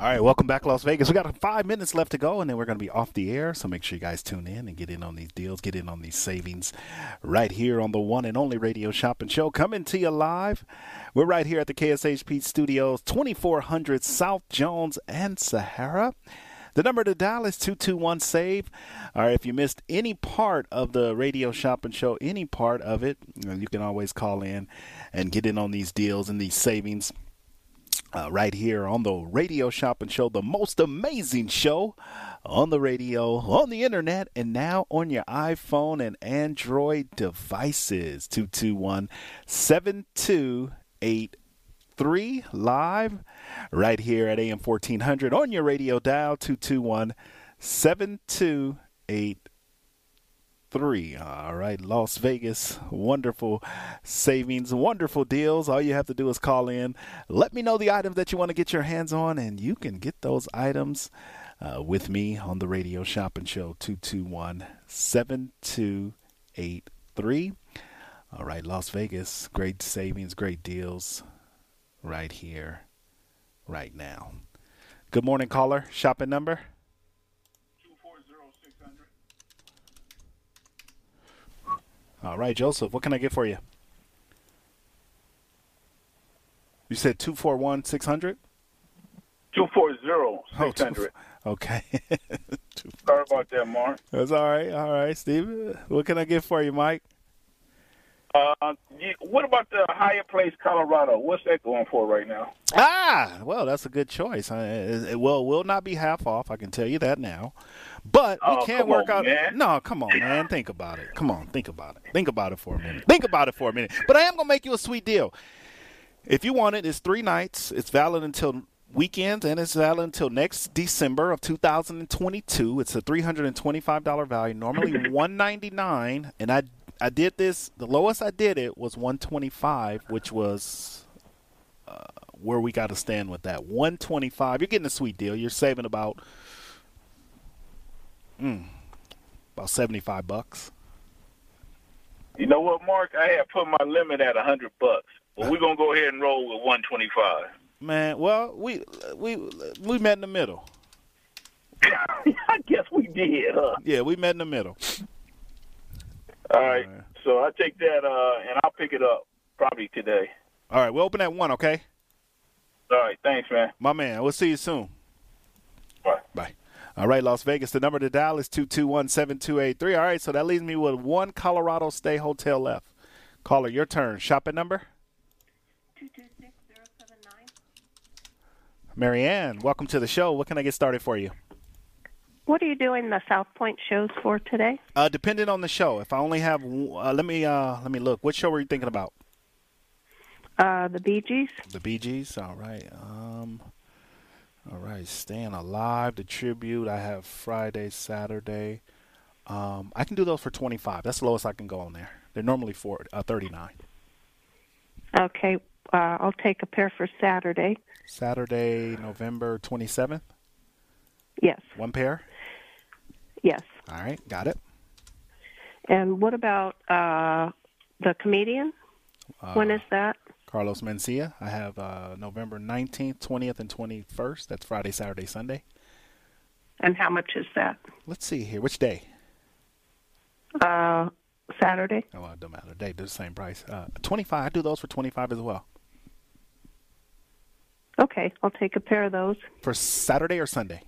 All right, welcome back, Las Vegas. We got five minutes left to go, and then we're going to be off the air. So make sure you guys tune in and get in on these deals, get in on these savings right here on the one and only Radio Shopping Show. Coming to you live. We're right here at the KSHP Studios, 2400 South Jones and Sahara. The number to dial is 221 SAVE. All right, if you missed any part of the Radio Shopping Show, any part of it, you can always call in and get in on these deals and these savings. Uh, right here on the radio shopping show, the most amazing show on the radio, on the internet, and now on your iPhone and Android devices. 221 7283 live right here at AM 1400 on your radio dial 221 7283 three. All right, Las Vegas, wonderful savings, wonderful deals. All you have to do is call in. Let me know the items that you want to get your hands on, and you can get those items uh, with me on the radio shopping show 221 7283. All right, Las Vegas, great savings, great deals right here, right now. Good morning, caller. Shopping number? All right, Joseph, what can I get for you? You said 241 600? 240 600. Oh, okay. Sorry about that, Mark. That's all right. All right, Steve. What can I get for you, Mike? Uh, what about the higher place, Colorado? What's that going for right now? Ah, well, that's a good choice. It, well, will not be half off. I can tell you that now. But we oh, can't work on, out. Man. No, come on, man. Think about it. Come on, think about it. Think about it for a minute. Think about it for a minute. But I am gonna make you a sweet deal. If you want it, it's three nights. It's valid until weekends, and it's valid until next December of 2022. It's a $325 value, normally 199 and I I did this. The lowest I did it was 125, which was uh, where we got to stand with that. 125. You're getting a sweet deal. You're saving about mm, about 75 bucks. You know what, Mark? I had put my limit at hundred bucks, but we're gonna go ahead and roll with one twenty-five. Man, well, we we we met in the middle. I guess we did, huh? Yeah, we met in the middle. All right. So I take that, uh, and I'll pick it up probably today. All right, we'll open at one, okay? All right. Thanks, man. My man, we'll see you soon. Bye. Bye. All right, Las Vegas. The number to dial is 221 7283. All right, so that leaves me with one Colorado Stay hotel left. Caller, your turn. Shopping number? 226079. Marianne, welcome to the show. What can I get started for you? What are you doing the South Point shows for today? Uh, depending on the show. If I only have, uh, let me uh, let me look. What show were you thinking about? Uh, the Bee Gees. The Bee Gees. All right. Um, all right. Staying alive. The tribute. I have Friday, Saturday. Um, I can do those for twenty five. That's the lowest I can go on there. They're normally for uh, thirty nine. Okay, uh, I'll take a pair for Saturday. Saturday, November twenty seventh. Yes, One pair. Yes. All right. Got it. And what about uh, the comedian? Uh, when is that? Carlos Mencia. I have uh, November nineteenth, twentieth, and twenty first. That's Friday, Saturday, Sunday. And how much is that? Let's see here. Which day? Uh, Saturday. Oh, well, it don't matter. They do the same price. Uh, 25. I do those for 25 as well. Okay, I'll take a pair of those. For Saturday or Sunday?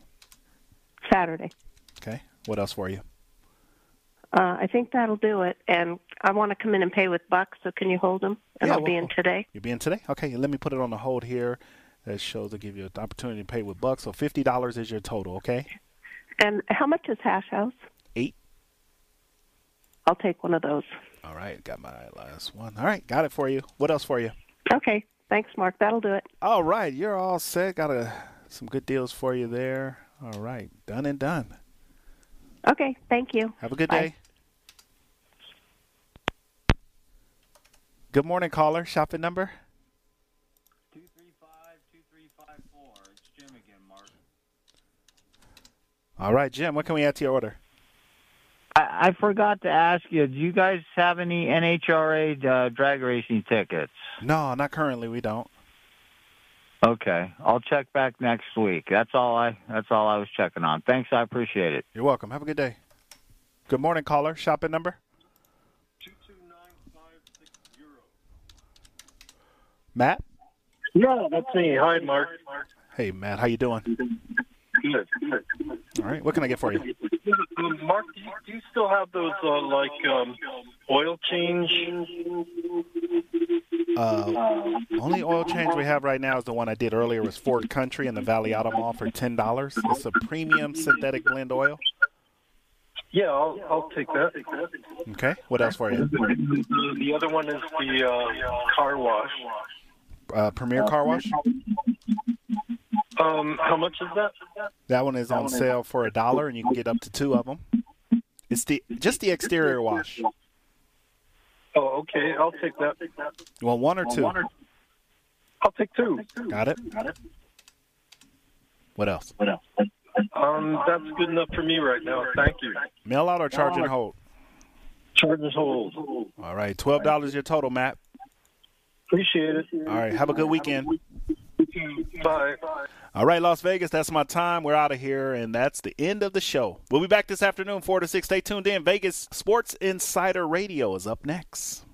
Saturday. Okay. What else for you? Uh, I think that'll do it. And I want to come in and pay with bucks, so can you hold them? And Yeah, I'll be in today. You'll be in today? Okay. Let me put it on the hold here. That shows to give you an opportunity to pay with bucks. So $50 is your total, okay? And how much is Hash House? Eight. I'll take one of those. All right. Got my last one. All right. Got it for you. What else for you? Okay, thanks, Mark. That'll do it. All right. You're all set. Got a, some good deals for you there. All right. Done and done. Okay, thank you. Have a good Bye. day. Good morning, caller. Shopping number? Two three five two three five four. It's Jim again, Mark. All right, Jim, what can we add to your order? I, I forgot to ask you. Do you guys have any NHRA uh, drag racing tickets? No, not currently. We don't. Okay, I'll check back next week. That's all I. That's all I was checking on. Thanks, I appreciate it. You're welcome. Have a good day. Good morning, caller. Shopping number? Matt? Yeah, that's me. Hi, Mark. Hey, Matt. How you doing? Good. All right. What can I get for you? Um, Mark, do you, do you still have those uh, like um, oil change? Uh, only oil change we have right now is the one I did earlier was Ford Country in the Valley Auto Mall for ten dollars. It's a premium synthetic blend oil. Yeah, I'll, I'll take that. Okay. What else for you? The, the other one is the uh, car wash. Uh, Premier Car Wash. Um, how much is that? That one is on sale for a dollar, and you can get up to two of them. It's the just the exterior wash. Oh, okay. I'll take that. You want one or two? I'll take two. Got it. Got it. What else? What else? Um, that's good enough for me right now. Thank you. Mail out or charge and hold? Charge and hold. All right, twelve dollars your total, Matt. Appreciate it. All right, have a good weekend. Bye. All right, Las Vegas, that's my time. We're out of here, and that's the end of the show. We'll be back this afternoon, 4 to 6. Stay tuned in. Vegas Sports Insider Radio is up next.